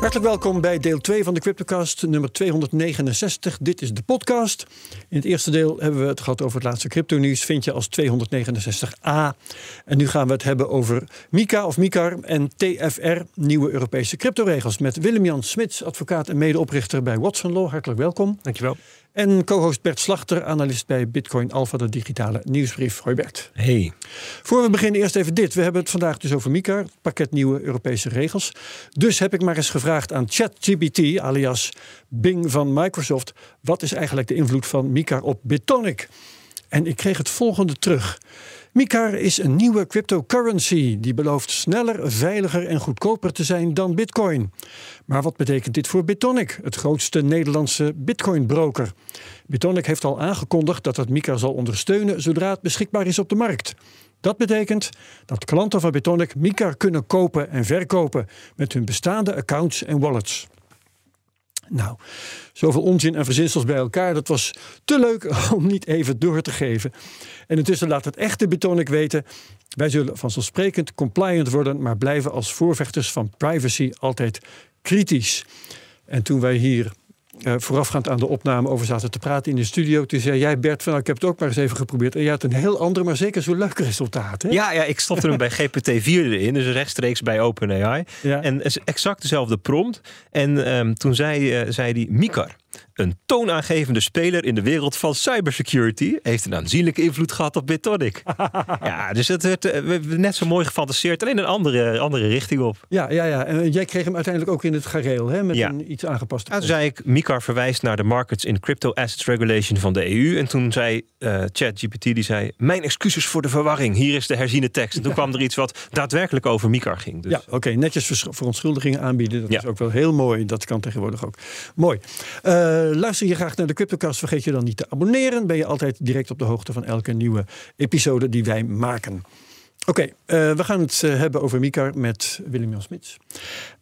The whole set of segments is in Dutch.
Hartelijk welkom bij deel 2 van de Cryptocast, nummer 269. Dit is de podcast. In het eerste deel hebben we het gehad over het laatste crypto-nieuws. Vind je als 269a. En nu gaan we het hebben over MICA of MICAR en TFR, nieuwe Europese cryptoregels. Met Willem-Jan Smits, advocaat en medeoprichter bij Watson Law. Hartelijk welkom. Dankjewel. En co-host Bert Slachter, analist bij Bitcoin Alpha, de digitale nieuwsbrief. Hoi Bert. Hey. Voor we beginnen eerst even dit. We hebben het vandaag dus over MICAR, het pakket nieuwe Europese regels. Dus heb ik maar eens gevraagd aan ChatGPT, alias Bing van Microsoft, wat is eigenlijk de invloed van MICAR op Bitonic? En ik kreeg het volgende terug. MICAR is een nieuwe cryptocurrency die belooft sneller, veiliger en goedkoper te zijn dan Bitcoin. Maar wat betekent dit voor Bitonic, het grootste Nederlandse Bitcoin-broker? Bitonic heeft al aangekondigd dat het MICAR zal ondersteunen zodra het beschikbaar is op de markt. Dat betekent dat klanten van Bitonic MICAR kunnen kopen en verkopen met hun bestaande accounts en wallets. Nou, zoveel onzin en verzinsels bij elkaar, dat was te leuk om niet even door te geven. En intussen laat het echte Bitonic weten, wij zullen vanzelfsprekend compliant worden, maar blijven als voorvechters van privacy altijd kritisch. En toen wij hier uh, voorafgaand aan de opname over zaten te praten in de studio. Toen zei jij, Bert, van, nou, ik heb het ook maar eens even geprobeerd. En je had een heel ander, maar zeker zo leuk resultaat. Hè? Ja, ja, ik stopte hem bij GPT-4 erin, dus rechtstreeks bij OpenAI. Ja. En exact dezelfde prompt. En um, toen zei, uh, zei die Mikar. Een toonaangevende speler in de wereld van cybersecurity heeft een aanzienlijke invloed gehad op Bitonic. ja, dus het werd uh, net zo mooi gefantaseerd, alleen een andere, andere richting op. Ja, ja, ja. En jij kreeg hem uiteindelijk ook in het gareel, hè, met ja. een iets aangepast. Ja, toen zei ik, Mikar verwijst naar de Markets in Crypto Assets Regulation van de EU. En toen zei uh, ChatGPT, die zei, mijn excuses voor de verwarring. Hier is de herziene tekst. En toen kwam er iets wat daadwerkelijk over Mikar ging. Dus. Ja, oké. Okay. Netjes verontschuldigingen aanbieden. Dat ja. is ook wel heel mooi. Dat kan tegenwoordig ook. Mooi. Uh, luister je graag naar de Cryptocast, vergeet je dan niet te abonneren. Ben je altijd direct op de hoogte van elke nieuwe episode die wij maken. Oké, okay, uh, we gaan het uh, hebben over Mikar met Willem-Jan Smits.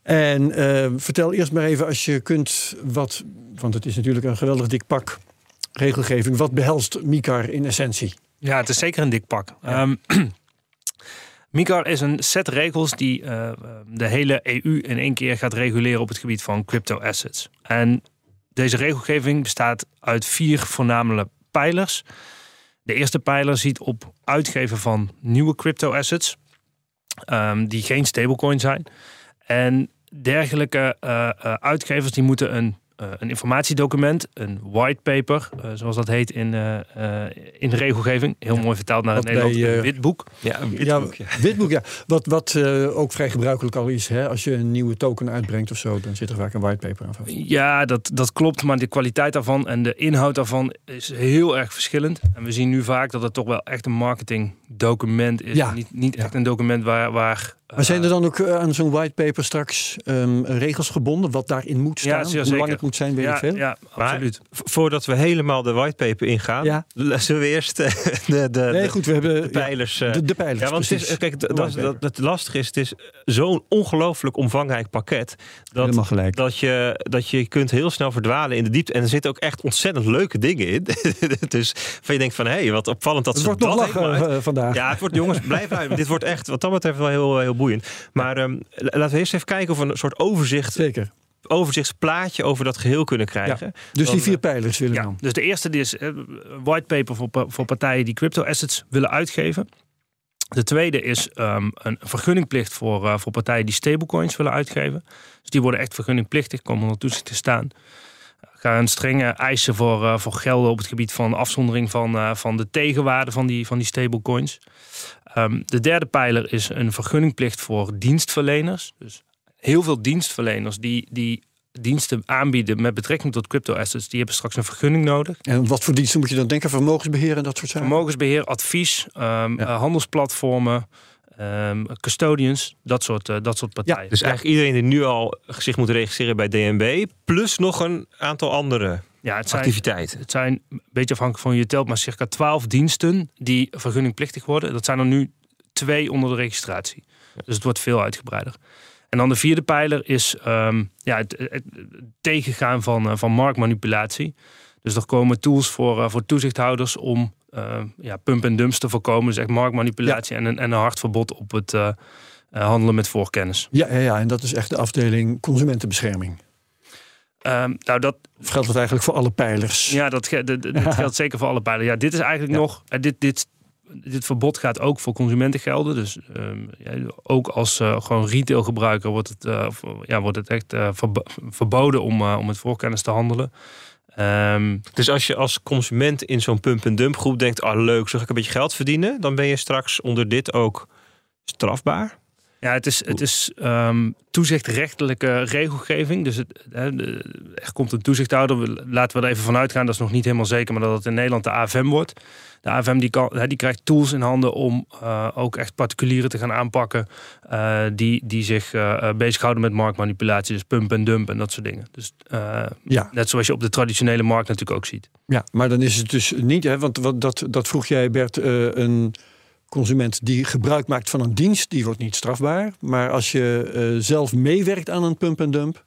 En uh, vertel eerst maar even als je kunt wat, want het is natuurlijk een geweldig dik pak regelgeving. Wat behelst Mikar in essentie? Ja, het is zeker een dik pak. Ja. Um, MICAR is een set regels die uh, de hele EU in één keer gaat reguleren op het gebied van crypto assets. En deze regelgeving bestaat uit vier voornamelijke pijlers. De eerste pijler ziet op uitgeven van nieuwe crypto assets, um, die geen stablecoin zijn. En dergelijke uh, uh, uitgevers die moeten een uh, een informatiedocument, een whitepaper, uh, zoals dat heet in, uh, in de regelgeving. Heel ja. mooi vertaald naar het Nederlands, een witboek. Ja, een witboek, ja. ja. witboek, ja. Wat, wat ook vrij gebruikelijk al is, hè? als je een nieuwe token uitbrengt of zo, dan zit er vaak een whitepaper aan vast. Ja, dat, dat klopt, maar de kwaliteit daarvan en de inhoud daarvan is heel erg verschillend. En we zien nu vaak dat het toch wel echt een marketingdocument is. Ja. Niet, niet echt een document waar, waar maar zijn er dan ook aan zo'n whitepaper straks um, regels gebonden wat daarin moet staan? Ja, Hoe lang het moet zijn, weet ja, ik veel? Ja, absoluut. Maar, voordat we helemaal de whitepaper ingaan, ja. zullen we eerst de, de, de, nee, goed, we hebben, de pijlers... Ja, de, de, pijlers, Ja, want het is, kijk, dat, dat, het lastige is, het is zo'n ongelooflijk omvangrijk pakket. Dat, gelijk. Dat, je, dat je kunt heel snel verdwalen in de diepte. En er zitten ook echt ontzettend leuke dingen in. dus van je denkt van, hé, hey, wat opvallend dat het ze wordt dat nog lachen uh, vandaag. Ja, het wordt, jongens, blijf uit. Dit wordt echt, wat dat betreft, wel heel, heel boeiend. Maar um, laten we eerst even kijken of we een soort overzicht... Zeker overzichtsplaatje over dat geheel kunnen krijgen. Ja, dus dan, die vier pijlers willen ja, dan. Dus de eerste die is uh, whitepaper voor, voor partijen die crypto assets willen uitgeven. De tweede is um, een vergunningplicht voor, uh, voor partijen die stablecoins willen uitgeven. Dus die worden echt vergunningplichtig, komen onder toezicht te staan. Gaan strenge eisen voor, uh, voor gelden op het gebied van afzondering van, uh, van de tegenwaarde van die, van die stablecoins. Um, de derde pijler is een vergunningplicht voor dienstverleners. Dus heel veel dienstverleners die, die diensten aanbieden met betrekking tot crypto assets, die hebben straks een vergunning nodig. En wat voor diensten moet je dan denken? Vermogensbeheer en dat soort zaken? Vermogensbeheer, advies, um, ja. uh, handelsplatformen. Um, custodians, dat soort, uh, dat soort partijen. Ja, dus eigenlijk iedereen die nu al zich moet registreren bij DNB, plus nog een aantal andere ja, het zijn, activiteit. Het zijn, een beetje afhankelijk van je telt, maar circa 12 diensten die vergunningplichtig worden. Dat zijn er nu twee onder de registratie. Dus het wordt veel uitgebreider. En dan de vierde pijler is ehm, ja, het, tegengaan van, uh, van marktmanipulatie. Dus er komen tools voor, uh, voor toezichthouders om uh, ja, pump en dumps te voorkomen. Dus echt marktmanipulatie en, een, en een hard verbod op het handelen met voorkennis. Ja, ja, ja, en dat is echt de afdeling consumentenbescherming. Um, nou, dat geldt dat eigenlijk voor alle pijlers. Ja, dat, geldt zeker voor alle pijlers. Ja, dit is eigenlijk nog. Dit, dit dit verbod gaat ook voor consumenten gelden. Dus ehm, ja, ook als uh, gewoon retailgebruiker wordt het, uh, ja, wordt het echt uh, verboden om, om met voorkennis te handelen. Um, dus als je als consument in zo'n pump-and-dump groep denkt... ah leuk, zo ik een beetje geld verdienen... dan ben je straks onder dit ook strafbaar? Ja, het is, het is um, toezichtrechtelijke regelgeving. Dus het, er komt een toezichthouder. Laten we er even vanuit gaan, dat is nog niet helemaal zeker, maar dat het in Nederland de AFM wordt. De AFM die, kan, die krijgt tools in handen om uh, ook echt particulieren te gaan aanpakken. Uh, die, die zich uh, bezighouden met marktmanipulatie. Dus pump en dump en dat soort dingen. Dus ja. net zoals je op de traditionele markt natuurlijk ook ziet. Ja, maar dan is het dus niet, hè, want wat, dat, dat vroeg jij Bert, een consument die gebruik maakt van een dienst, die wordt niet strafbaar. Maar als je uh, zelf meewerkt aan een pump en dump,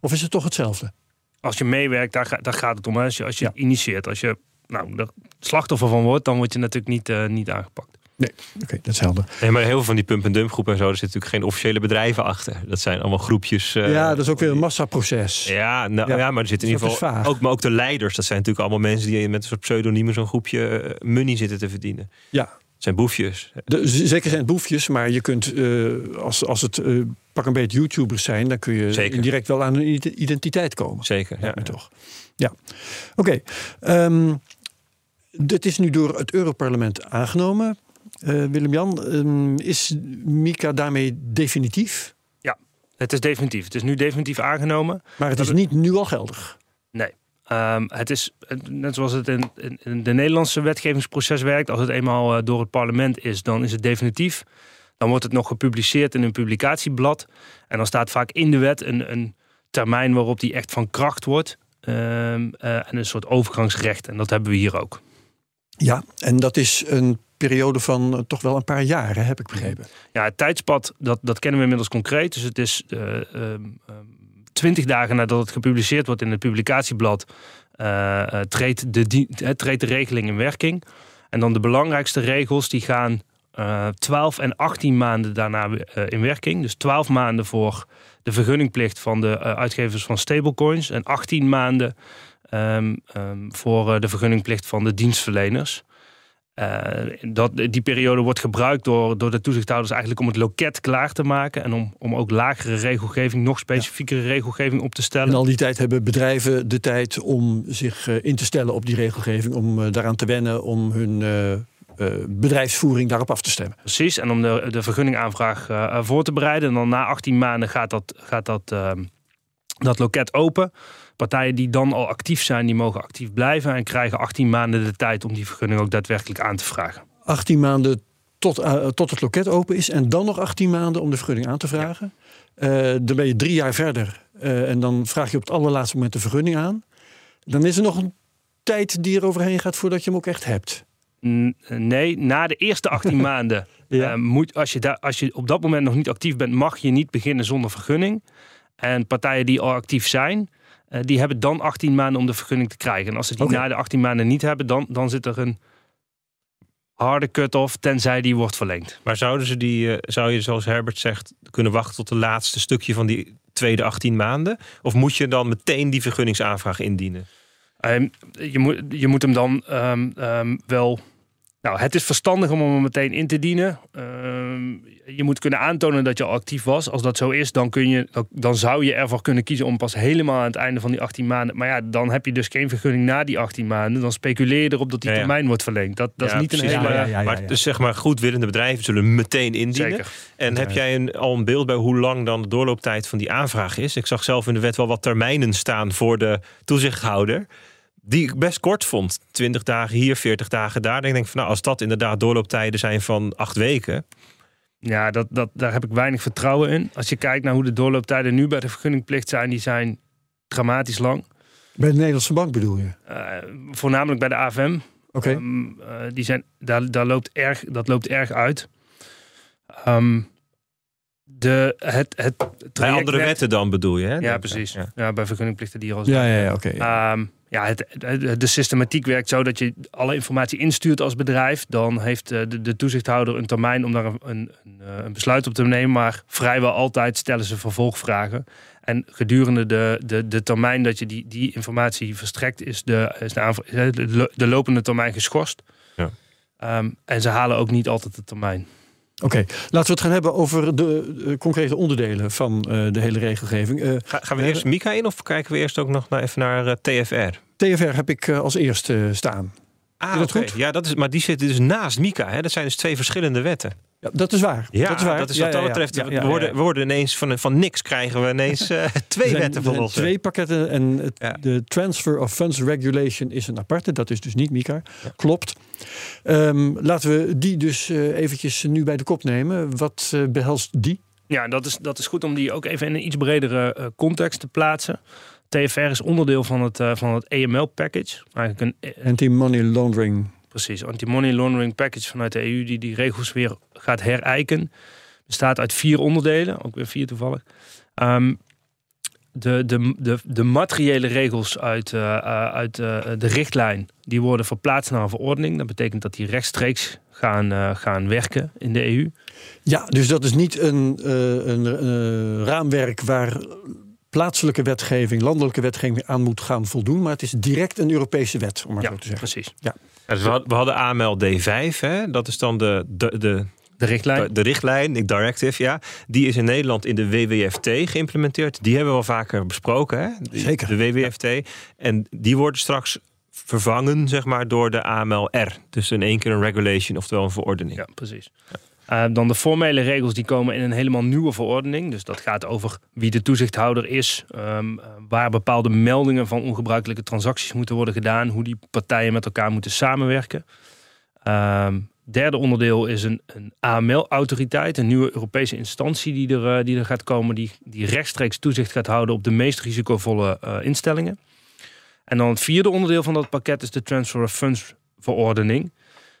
of is het toch hetzelfde? Als je meewerkt, daar, daar gaat het om. Als je, als je ja. initieert, als je nou, er slachtoffer van wordt, dan word je natuurlijk niet, uh, niet aangepakt. Nee, oké, dat is helder. Nee, maar heel veel van die pump-en-dump groepen en zo, er zitten natuurlijk geen officiële bedrijven achter. Dat zijn allemaal groepjes. Uh, ja, dat is ook weer een massaproces. Ja, nou, ja. ja maar er zitten in ieder geval ook, maar ook de leiders. Dat zijn natuurlijk allemaal mensen die met een soort pseudoniemen zo'n groepje money zitten te verdienen. Ja, zijn boefjes. De, zeker zijn het boefjes, maar je kunt, uh, als, als het uh, pak een beetje YouTubers zijn, dan kun je zeker. indirect wel aan een identiteit komen. Zeker, ja. ja. toch. Ja, oké. Okay. Um, ehm, dit is nu door het Europarlement aangenomen. Uh, Willem-Jan, um, is Mika daarmee definitief? Ja, het is definitief. Het is nu definitief aangenomen. Maar het is niet nu al geldig? Nee. Um, het is net zoals het in, in, de Nederlandse wetgevingsproces werkt. Als het eenmaal uh, door het parlement is, dan is het definitief. Dan wordt het nog gepubliceerd in een publicatieblad. En dan staat vaak in de wet een, een termijn waarop die echt van kracht wordt. Um, uh, en een soort overgangsrecht. En dat hebben we hier ook. Ja, en dat is een periode van uh, toch wel een paar jaren, heb ik begrepen. Ja, het tijdspad, dat, dat kennen we inmiddels concreet. Dus het is um, twintig dagen nadat het gepubliceerd wordt in het publicatieblad, uh, treedt, de, treedt de regeling in werking. En dan de belangrijkste regels die gaan uh, 12 en 18 maanden daarna in werking. Dus 12 maanden voor de vergunningplicht van de uitgevers van stablecoins en 18 maanden um, um, voor de vergunningplicht van de dienstverleners. Uh, dat, die periode wordt gebruikt door, door de toezichthouders eigenlijk om het loket klaar te maken. En om, om ook lagere regelgeving, nog specifiekere regelgeving op te stellen. En al die tijd hebben bedrijven de tijd om zich uh, in te stellen op die regelgeving. Om uh, daaraan te wennen, om hun bedrijfsvoering daarop af te stemmen. Precies, en om de, de vergunningaanvraag voor te bereiden. En dan na 18 maanden gaat dat, gaat dat, dat loket open. Partijen die dan al actief zijn, die mogen actief blijven en krijgen 18 maanden de tijd om die vergunning ook daadwerkelijk aan te vragen. 18 maanden tot, uh, tot het loket open is en dan nog 18 maanden om de vergunning aan te vragen. Ja. Uh, dan ben je drie jaar verder uh, en dan vraag je op het allerlaatste moment de vergunning aan. Dan is er nog een tijd die er overheen gaat voordat je hem ook echt hebt. Nee, na de eerste 18 maanden ja. moet, als, je daar, als je op dat moment nog niet actief bent, mag je niet beginnen zonder vergunning. En partijen die al actief zijn, uh, die hebben dan 18 maanden om de vergunning te krijgen. En als ze die okay. na de 18 maanden niet hebben, dan, dan zit er een harde cut-off, tenzij die wordt verlengd. Maar zouden ze die, uh, zou je zoals Herbert zegt, kunnen wachten tot het laatste stukje van die tweede 18 maanden? Of moet je dan meteen die vergunningsaanvraag indienen? Um, je, moet, je moet hem dan um, um, wel nou, het is verstandig om hem meteen in te dienen. Uh, je moet kunnen aantonen dat je al actief was. Als dat zo is, dan, kun je, dan zou je ervoor kunnen kiezen om pas helemaal aan het einde van die 18 maanden. Maar ja, dan heb je dus geen vergunning na die 18 maanden. Dan speculeer je erop dat die ja, ja. termijn wordt verlengd. Dat, dat is niet precies, een hele. Maar, maar dus zeg maar, goedwillende bedrijven zullen meteen indienen. Zeker. En heb jij een, al een beeld bij hoe lang dan de doorlooptijd van die aanvraag is? Ik zag zelf in de wet wel wat termijnen staan voor de toezichthouder die ik best kort vond. 20 dagen hier, 40 dagen daar. Dan denk ik van nou, als dat inderdaad doorlooptijden zijn van acht weken. Ja, dat, dat, daar heb ik weinig vertrouwen in. Als je kijkt naar hoe de doorlooptijden nu bij de vergunningplicht zijn, die zijn dramatisch lang. Bij de Nederlandse bank bedoel je? voornamelijk bij de AFM. Oké. Ehm, die zijn, daar, daar loopt erg, dat loopt erg uit. Um, de, het, het bij andere wetten dan bedoel je? Hè? Ja, precies. Ja. bij vergunningplichten die Ja, ja, ja oké. Ehm, ja, het, de systematiek werkt zo dat je alle informatie instuurt als bedrijf. Dan heeft eh, de, de toezichthouder een termijn om daar een, een, een, eh, besluit op te nemen. Maar vrijwel altijd stellen ze vervolgvragen. En gedurende de, de, de termijn dat je die, die informatie verstrekt, is de, is de, de, lopende termijn geschorst. Ja. Um, en ze halen ook niet altijd de termijn. Oké, laten we het gaan hebben over de, concrete onderdelen van uh, de hele regelgeving. Uh, gaan we eerst Mika in of kijken we eerst ook nog naar, even naar TFR? TFR heb ik als eerste staan. Ah, dat goed? Ja, dat is, maar die zit dus naast Mika. Hè? Dat zijn dus twee verschillende wetten. Ja, dat is waar. Ja, dat is, waar. Dat is wat dat betreft. we, worden, we worden ineens van, van niks krijgen we ineens uh, twee zijn, wetten van ons. Twee pakketten en het, de Transfer of Funds Regulation is een aparte. Dat is dus niet Mika. Klopt. Um, laten we die dus uh, eventjes nu bij de kop nemen. Wat uh, behelst die? Ja, dat is, dat is goed om die ook even in een iets bredere context te plaatsen. TFR is onderdeel van het, van het AML-package. Eigenlijk een Anti-money laundering Precies, anti-money laundering package vanuit de EU die die regels weer gaat herijken. Bestaat uit vier onderdelen, ook weer vier toevallig. Um, de, de, de, de materiële regels uit, uh, uit uh, de richtlijn, die worden verplaatst naar een verordening. Dat betekent dat die rechtstreeks gaan, uh, gaan werken in de EU. Ja, dus dat is niet een, een raamwerk waar plaatselijke wetgeving, landelijke wetgeving aan moet gaan voldoen. Maar het is direct een Europese wet, om maar ja, zo te zeggen. Precies. Ja. Dus we hadden AML D5, hè? dat is dan de, de, de, de richtlijn. De, richtlijn, de directive, ja. Die is in Nederland in de WWFT geïmplementeerd. Die hebben we al vaker besproken, hè? Zeker. De WWFT. En die worden straks vervangen, zeg maar, door de AMLR. Dus in één keer een regulation, oftewel een verordening. Ja, precies. Ja. Uh, dan de formele regels die komen in een helemaal nieuwe verordening. Dus dat gaat over wie de toezichthouder is, um, waar bepaalde meldingen van ongebruikelijke transacties moeten worden gedaan, hoe die partijen met elkaar moeten samenwerken. Um, derde onderdeel is een, een AML-autoriteit, een nieuwe Europese instantie die er, uh, die er gaat komen, die, die rechtstreeks toezicht gaat houden op de meest risicovolle uh, instellingen. En dan het vierde onderdeel van dat pakket is de Transfer of Funds verordening.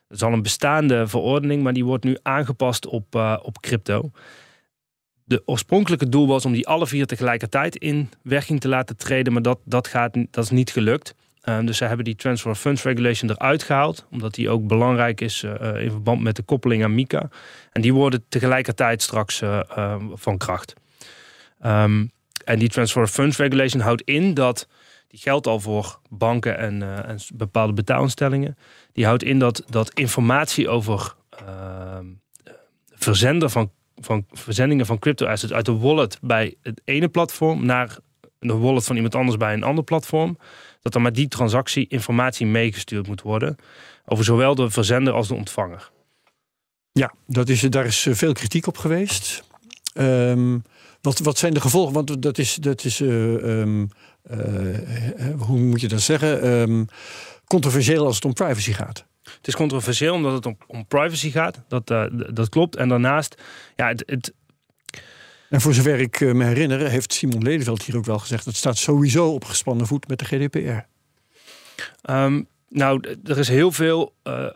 Dat is al een bestaande verordening, maar die wordt nu aangepast op, uh, op crypto. De oorspronkelijke doel was om die alle vier tegelijkertijd in werking te laten treden, maar dat, dat, gaat, dat is niet gelukt. Uh, dus ze hebben die Transfer Funds Regulation eruit gehaald, omdat die ook belangrijk is uh, in verband met de koppeling aan MICA. En die worden tegelijkertijd straks van kracht. Um, en die Transfer Funds Regulation houdt in dat die geldt al voor banken en, en bepaalde betaalinstellingen. Die houdt in dat, dat informatie over uh, verzender van, van verzendingen van crypto assets uit de wallet bij het ene platform naar de wallet van iemand anders bij een ander platform, dat dan met die transactie informatie meegestuurd moet worden over zowel de verzender als de ontvanger. Ja, dat is, daar is veel kritiek op geweest. Um, wat, wat zijn de gevolgen? Want dat is, dat is uh, hoe moet je dat zeggen? Um, controversieel als het om privacy gaat. Het is controversieel omdat het om, om privacy gaat. Dat, uh, dat klopt. En daarnaast, ja, het, het en voor zover ik me herinner, heeft Simon Ledeveld hier ook wel gezegd: het staat sowieso op gespannen voet met de GDPR. Um, nou, er is heel veel. Uh,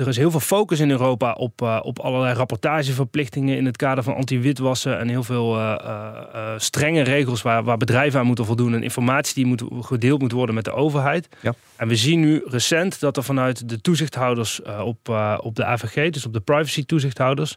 er is heel veel focus in Europa op, uh, op allerlei rapportageverplichtingen in het kader van anti-witwassen en heel veel uh, uh, strenge regels waar, waar bedrijven aan moeten voldoen en informatie die moet, gedeeld moet worden met de overheid. Ja. En we zien nu recent dat er vanuit de toezichthouders op, op de AVG, dus op de privacy toezichthouders,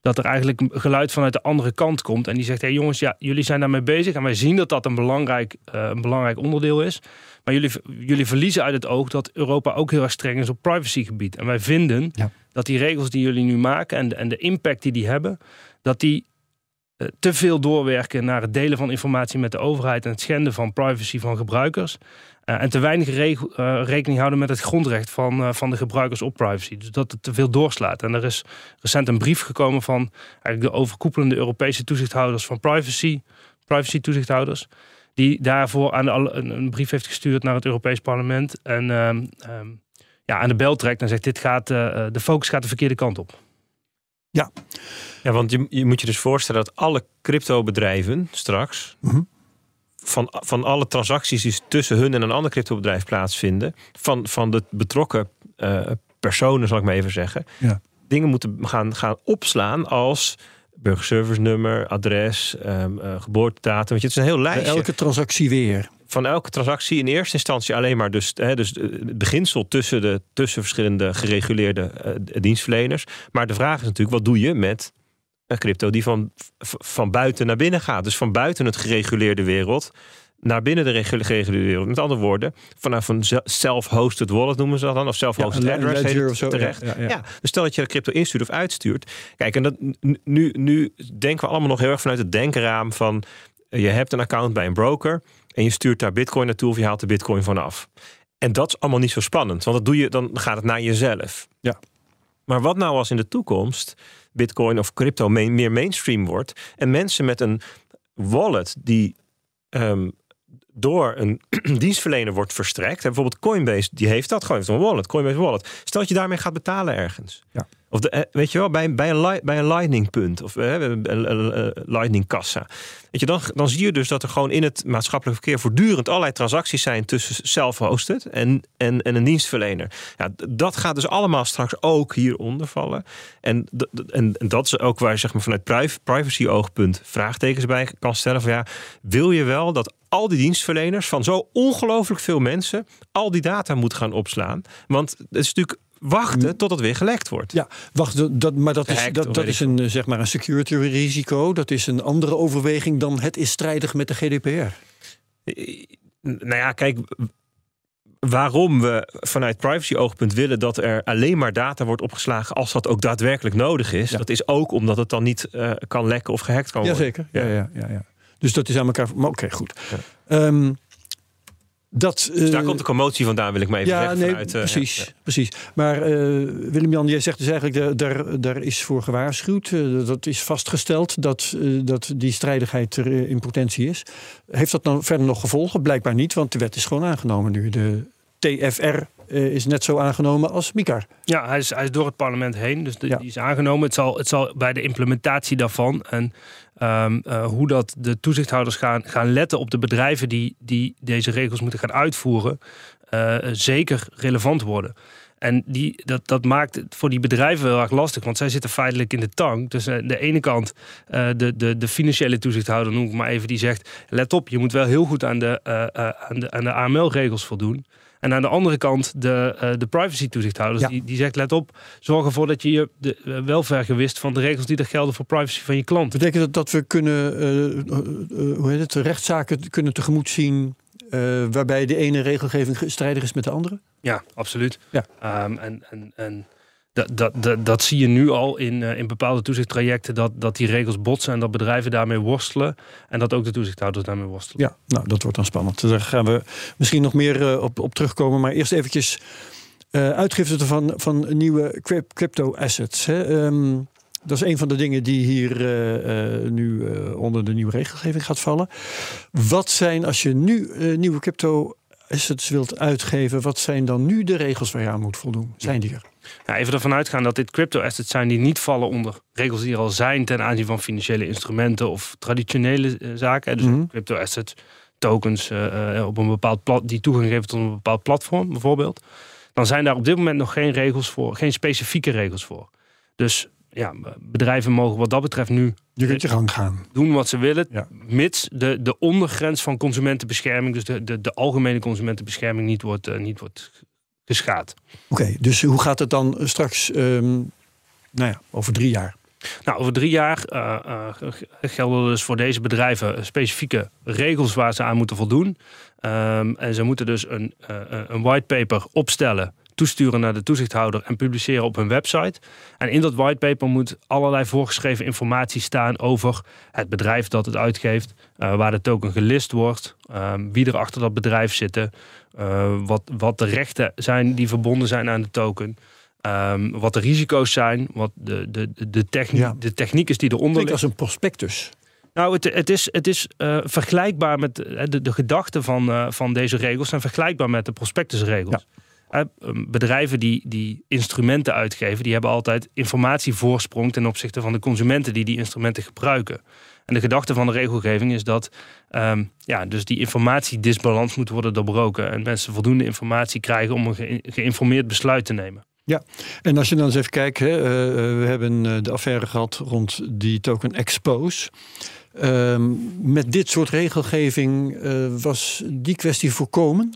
dat er eigenlijk geluid vanuit de andere kant komt. En die zegt, hé hey jongens, ja, jullie zijn daarmee bezig. En wij zien dat dat een belangrijk, een belangrijk onderdeel is. Maar jullie, jullie verliezen uit het oog dat Europa ook heel erg streng is op privacygebied. En wij vinden dat die regels die jullie nu maken en de, en de impact die die hebben, dat die uh, te veel doorwerken naar het delen van informatie met de overheid en het schenden van privacy van gebruikers. Uh, en te weinig uh, rekening houden met het grondrecht van, van de gebruikers op privacy. Dus dat het te veel doorslaat. En er is recent een brief gekomen van eigenlijk de overkoepelende Europese toezichthouders van privacy, privacy toezichthouders. Die daarvoor aan de, een, een, brief heeft gestuurd naar het Europees Parlement. En um, um, ja, aan de bel trekt en zegt: dit gaat, de focus gaat de verkeerde kant op. Ja, ja want je, je moet je dus voorstellen dat alle cryptobedrijven straks. -hmm van, van alle transacties die tussen hun en een ander cryptobedrijf plaatsvinden, van, van de betrokken uh, personen, zal ik maar even zeggen, ja. dingen moeten gaan, gaan opslaan als burgerservice nummer, adres, um, uh, geboortedatum. Want het is een heel lijstje. Elke transactie weer. Van elke transactie in eerste instantie alleen maar dus, hè, dus het beginsel tussen, de, tussen verschillende gereguleerde uh, dienstverleners. Maar de vraag is natuurlijk, wat doe je met een crypto die van, van buiten naar binnen gaat? Dus van buiten het gereguleerde wereld naar binnen de gereguleerde wereld. Met andere woorden, vanaf een self-hosted wallet noemen ze dat dan, of self-hosted ja, address heet zo, terecht. Ja, ja, Dus stel dat je crypto instuurt of uitstuurt. Kijk, en dat, nu, nu denken we allemaal nog heel erg vanuit het denkraam van je hebt een account bij een broker en je stuurt daar bitcoin naartoe of je haalt de bitcoin vanaf. En dat is allemaal niet zo spannend, want dat doe je, dan gaat het naar jezelf. Ja. Maar wat nou als in de toekomst bitcoin of crypto meer mainstream wordt en mensen met een wallet die ehm, door een dienstverlener wordt verstrekt. Bijvoorbeeld Coinbase, die heeft dat gewoon, heeft een wallet, Coinbase wallet. Stel dat je daarmee gaat betalen ergens. Ja. Of de, eh, weet je wel, bij, bij, een, bij een lightning punt of uh, een lightning kassa. Weet je, dan, dan zie je dus dat er gewoon in het maatschappelijk verkeer voortdurend allerlei transacties zijn tussen self-hosted en, en, en een dienstverlener. Ja, dat gaat dus allemaal straks ook hieronder vallen. En, en, dat is ook waar je zeg maar, vanuit privacy-oogpunt vraagtekens bij kan stellen. Van ja, wil je wel dat al die dienstverleners van zo ongelooflijk veel mensen al die data moeten gaan opslaan? Want het is natuurlijk wachten mm. tot het weer gelekt wordt. Ja, wachten. Dat, maar dat is, dat, dat is een, eh, zeg maar een security risico. Dat is een andere overweging dan het is strijdig met de GDPR. Eh, nou ja, kijk, waarom we vanuit privacy-oogpunt willen dat er alleen maar data wordt opgeslagen als dat ook daadwerkelijk nodig is. Dat is ook omdat het dan niet uh, kan lekken of gehackt kan worden. Jazeker. Ja, ja, ja, ja. Dus dat is aan elkaar. Oké, goed. Ja. Um, dat, dus daar eh, komt de commotie vandaan, wil ik maar even ja, zeggen. Nee, vanuit, uh, precies, ja, precies. Maar uh, Willem-Jan, jij zegt dus eigenlijk, daar, daar is voor gewaarschuwd. Uh, dat is vastgesteld dat, dat die strijdigheid er in potentie is. Heeft dat dan verder nog gevolgen? Blijkbaar niet, want de wet is gewoon aangenomen nu. De TFR is net zo aangenomen als MICAR. Ja, hij is, hij is door het parlement heen, dus die is aangenomen. Het zal, het zal bij de implementatie daarvan en um, uh, hoe dat de toezichthouders gaan, gaan letten op de bedrijven die, die deze regels moeten gaan uitvoeren, uh, zeker relevant worden. En die, dat, dat maakt het voor die bedrijven heel erg lastig, want zij zitten feitelijk in de tank. Dus aan de ene kant de, de, de financiële toezichthouder, noem ik maar even, die zegt: let op, je moet wel heel goed aan de, aan de, aan de AML-regels voldoen. En aan de andere kant de, uh, de privacy toezichthouders. Die, die zegt, let op, zorg ervoor dat je je de, uh, wel vergewist van de regels die er gelden voor privacy van je klant. Betekent dat dat we kunnen, uh, hoe heet het, rechtszaken kunnen tegemoet zien waarbij de ene regelgeving strijdig is met de andere? Ja, absoluut. Ja. Um, en, en, en dat, dat, dat, zie je nu al in, uh, in bepaalde toezichttrajecten, dat, dat die regels botsen en dat bedrijven daarmee worstelen. En dat ook de toezichthouders daarmee worstelen. Ja, nou, dat wordt dan spannend. Daar gaan we misschien nog meer uh, op, op terugkomen. Maar eerst eventjes uh, uitgifte van, van nieuwe crypto assets. Hè. Um, dat is een van de dingen die hier nu onder de nieuwe regelgeving gaat vallen. Wat zijn, als je nu nieuwe crypto assets wilt uitgeven, wat zijn dan nu de regels waar je aan moet voldoen? Zijn die er? Nou, even ervan uitgaan dat dit crypto assets zijn die niet vallen onder regels die er al zijn ten aanzien van financiële instrumenten of traditionele uh, zaken. Dus mm crypto assets, tokens uh, op een bepaald plat, die toegang geven tot een bepaald platform bijvoorbeeld. Dan zijn daar op dit moment nog geen regels voor, geen specifieke regels voor. Dus ja, bedrijven mogen wat dat betreft nu je kunt je gang gaan. doen wat ze willen, ja. mits de, de ondergrens van consumentenbescherming, dus de, de, de algemene consumentenbescherming, niet wordt, uh, niet wordt geschaad. Oké, dus hoe gaat het dan straks, um, nou ja, over drie jaar? Nou, over drie jaar uh, uh, gelden dus voor deze bedrijven specifieke regels waar ze aan moeten voldoen. Um, en ze moeten dus een, uh, een whitepaper opstellen toesturen naar de toezichthouder en publiceren op hun website. En in dat whitepaper moet allerlei voorgeschreven informatie staan over het bedrijf dat het uitgeeft, uh, waar de token gelist wordt, uh, wie er achter dat bedrijf zitten, uh, wat, wat de rechten zijn die verbonden zijn aan de token. Um, wat de risico's zijn, wat de, de, de, techniek, ja. de techniek is die eronder ligt. als een prospectus. Nou, het, het is, het is uh, vergelijkbaar met de, de gedachten van, uh, van deze regels zijn vergelijkbaar met de prospectusregels. Ja. Bedrijven die, die instrumenten uitgeven, die hebben altijd informatievoorsprong ten opzichte van de consumenten die die instrumenten gebruiken. En de gedachte van de regelgeving is dat um, ja, dus die informatiedisbalans moet worden doorbroken. En mensen voldoende informatie krijgen om een geïnformeerd besluit te nemen. Ja, en als je dan eens even kijkt, hè, uh, we hebben de affaire gehad rond die token Expose. Um, met dit soort regelgeving was die kwestie voorkomen?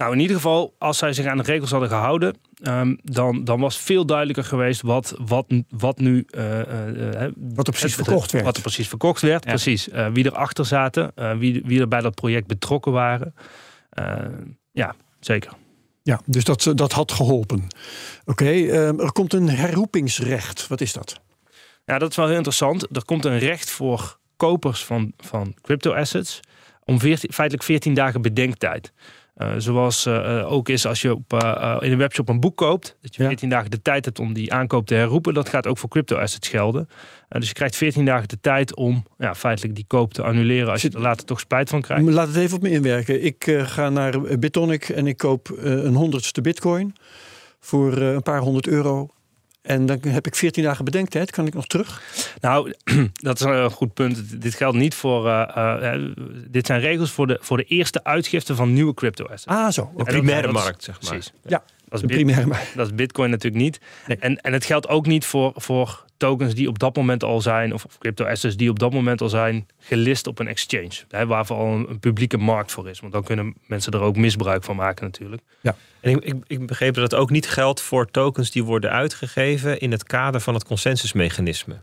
Nou, in ieder geval, als zij zich aan de regels hadden gehouden, um, dan, dan was veel duidelijker geweest wat, wat, wat nu. Uh, uh, wat er precies verkocht werd. Wat er precies verkocht werd, ja. precies. Uh, wie erachter zaten, wie, wie er bij dat project betrokken waren. ja, zeker. Ja, dus dat, dat had geholpen. Oké, okay, er komt een herroepingsrecht. Wat is dat? Ja, dat is wel heel interessant. Er komt een recht voor kopers van, van crypto-assets om 14, feitelijk 14 dagen bedenktijd. Uh, zoals uh, ook is als je op, uh, in een webshop een boek koopt, dat je 14 dagen de tijd hebt om die aankoop te herroepen. Dat gaat ook voor crypto-assets gelden. dus je krijgt 14 dagen de tijd om ja, feitelijk die koop te annuleren als je er later toch spijt van krijgt. Laat het even op me inwerken. Ik ga naar Bitonic en ik koop een honderdste bitcoin voor een paar honderd euro. En dan heb ik 14 dagen bedenktijd. Kan ik nog terug? Nou, dat is een goed punt. Dit geldt niet voor. Uh, uh, dit zijn regels voor de, voor de eerste uitgifte van nieuwe crypto assets. Ah, zo. De primaire markt, zeg maar. Precies. Ja, dat is, de primaire markt. dat is Bitcoin natuurlijk niet. En, en het geldt ook niet voor, voor tokens die op dat moment al zijn, of, crypto assets die op dat moment al zijn gelist op een exchange. Hè, waarvoor al een, publieke markt voor is. Want dan kunnen mensen er ook misbruik van maken natuurlijk. Ja. En ik, ik, ik begreep dat het ook niet geldt voor tokens die worden uitgegeven in het kader van het consensusmechanisme.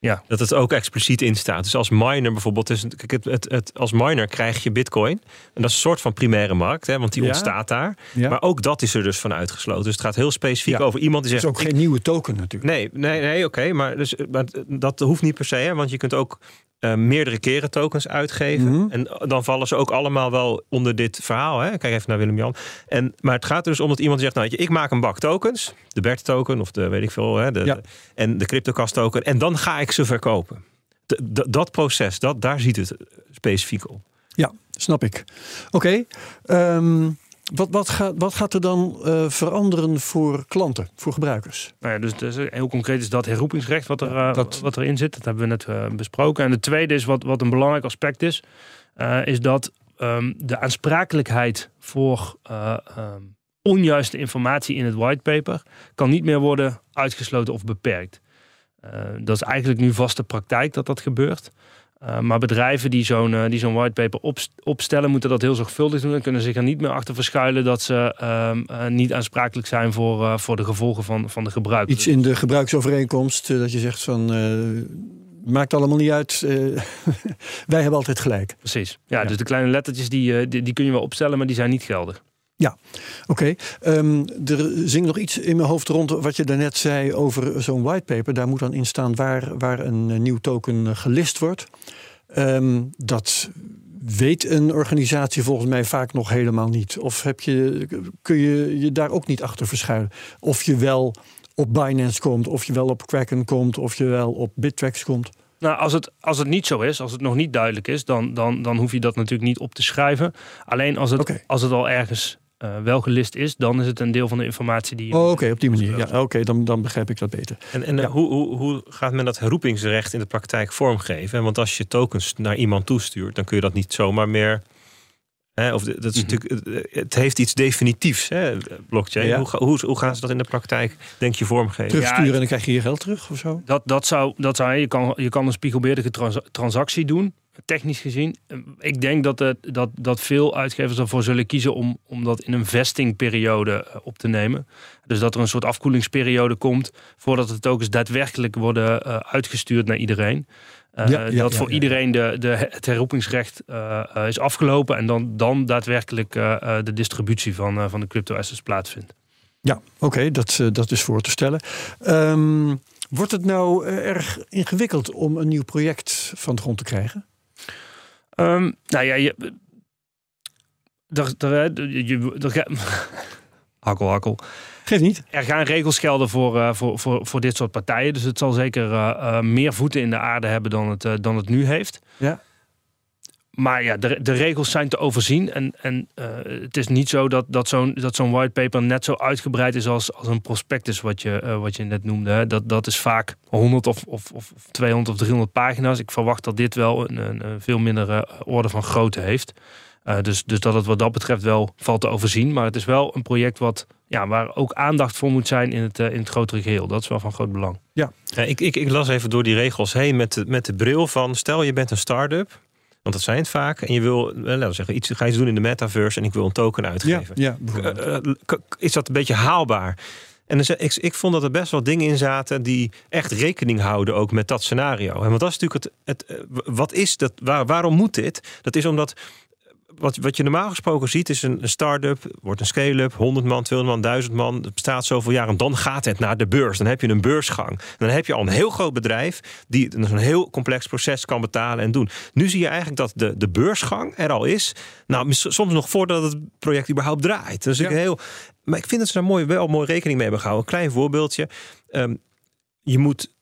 Ja. Dat het ook expliciet in staat. Dus als miner bijvoorbeeld, is het, het, het, het, als miner krijg je bitcoin. En dat is een soort van primaire markt, hè, want die ontstaat daar. Ja. Maar ook dat is er dus van uitgesloten. Dus het gaat heel specifiek over iemand die zegt... Het is ook geen nieuwe token natuurlijk. Nee, nee, nee oké. maar, dus, maar dat hoeft niet per se. Hè, want je kunt ook uh, meerdere keren tokens uitgeven. Mhm. En dan vallen ze ook allemaal wel onder dit verhaal. Hè? Kijk even naar Willem-Jan. En, maar het gaat er dus om dat iemand zegt, nou, ik maak een bak tokens. De BERT token of de weet ik veel. Hè, de, ja. en de CryptoCast token. En dan ga ik ze verkopen. dat proces, dat, daar ziet het specifiek op. Ja, snap ik. Oké. Okay. Um, ehm, wat, wat, gaat, wat gaat er dan uh, veranderen voor klanten, voor gebruikers? Nou ja, dus, dus heel concreet is dat herroepingsrecht wat, er, uh, dat... wat erin zit. Dat hebben we net uh, besproken. En de tweede is wat, wat een belangrijk aspect is, is dat um, de aansprakelijkheid voor um, onjuiste informatie in het whitepaper kan niet meer worden uitgesloten of beperkt. dat is eigenlijk nu vaste praktijk dat dat gebeurt. Uh, maar bedrijven die zo'n uh, die zo'n whitepaper op, opstellen, moeten dat heel zorgvuldig doen en kunnen zich er niet meer achter verschuilen dat ze uh, niet aansprakelijk zijn voor, voor de gevolgen van, van de gebruik. Iets in de gebruiksovereenkomst dat je zegt van maakt allemaal niet uit. wij hebben altijd gelijk. Precies. Ja, dus de kleine lettertjes die, die, die kun je wel opstellen, maar die zijn niet geldig. Ja, oké. Okay. Um, er zingt nog iets in mijn hoofd rond wat je daarnet zei over zo'n whitepaper. Daar moet dan in staan waar, waar een nieuw token gelist wordt. Um, dat weet een organisatie volgens mij vaak nog helemaal niet. Of heb je, kun je je daar ook niet achter verschuilen? Of je wel op Binance komt, of je wel op Kraken komt, of je wel op Bittrex komt. Nou, als het, als het niet zo is, als het nog niet duidelijk is, dan, dan, dan hoef je dat natuurlijk niet op te schrijven. Alleen als het, okay. als het al ergens uh, wel gelist is, dan is het een deel van de informatie die. Oh, oké, op die manier. Ja, oké, dan, dan begrijp ik dat beter. En, en hoe, hoe, hoe gaat men dat herroepingsrecht in de praktijk vormgeven? Want als je tokens naar iemand toestuurt, dan kun je dat niet zomaar meer. Hè, of dat is mm -hmm. natuurlijk, het heeft iets definitiefs, hè, blockchain. Ja. Hoe, hoe, hoe, gaan ze dat in de praktijk, denk je, vormgeven? Terugsturen ja, en dan krijg je je geld terug of zo? Dat, dat zou, dat zou je, kan, je kan een spiegelbeerdige trans transactie doen technisch gezien. Ik denk dat, het, dat, dat veel uitgevers ervoor zullen kiezen om, om dat in een vestingperiode eh, op te nemen. Dus dat er een soort afkoelingsperiode komt voordat de tokens daadwerkelijk worden uh, uitgestuurd naar iedereen. Uh, ja, ja, dat voor iedereen de, de, het herroepingsrecht uh, is afgelopen en dan, dan daadwerkelijk de distributie van, van de crypto assets plaatsvindt. Ja, oké, okay, dat, dat is voor te stellen. Um, wordt het nou erg ingewikkeld om een nieuw project van de grond te krijgen? Um, nou ja, je. Er, er, je, er, hakkel, hakkel. Geef niet. Er gaan regels gelden voor, uh, voor, voor, voor dit soort partijen. Dus het zal zeker uh, uh, meer voeten in de aarde hebben dan het, dan het nu heeft. Ja. Maar ja, de, de regels zijn te overzien. En, en uh, het is niet zo dat, dat zo'n dat zo'n whitepaper net zo uitgebreid is als, als een prospectus, wat je, uh, wat je net noemde. Hè. Dat, dat is vaak 100 of, of, of 200 of 300 pagina's. Ik verwacht dat dit wel een, een, een veel mindere orde van grootte heeft. Uh, dus, dus dat het wat dat betreft wel valt te overzien. Maar het is wel een project wat, ja, waar ook aandacht voor moet zijn in het, in het grotere geheel. Dat is wel van groot belang. Ja, ja ik, ik, ik las even door die regels heen met de, met de bril van... stel je bent een start-up want dat zijn het vaak. En je wil, eh, laten we zeggen, iets, ga je doen in de metaverse en ik wil een token uitgeven. Ja, ja uh, is dat een beetje haalbaar? En dus, ik, ik vond dat er best wel dingen in zaten die echt rekening houden ook met dat scenario. En want dat is natuurlijk het, het wat is dat, waar, waarom moet dit? Dat is omdat wat, wat je normaal gesproken ziet is een, een start-up, wordt een scale-up, 100 man, 200 man, 1000 man. Het bestaat zoveel jaar en dan gaat het naar de beurs. Dan heb je een beursgang. Dan heb je al een heel groot bedrijf die een heel complex proces kan betalen en doen. Nu zie je eigenlijk dat de, de beursgang er al is. Nou, soms nog voordat het project überhaupt draait. Dus ik heel, maar ik vind dat ze daar mooi, wel mooi rekening mee hebben gehouden. Een klein voorbeeldje. Um, je moet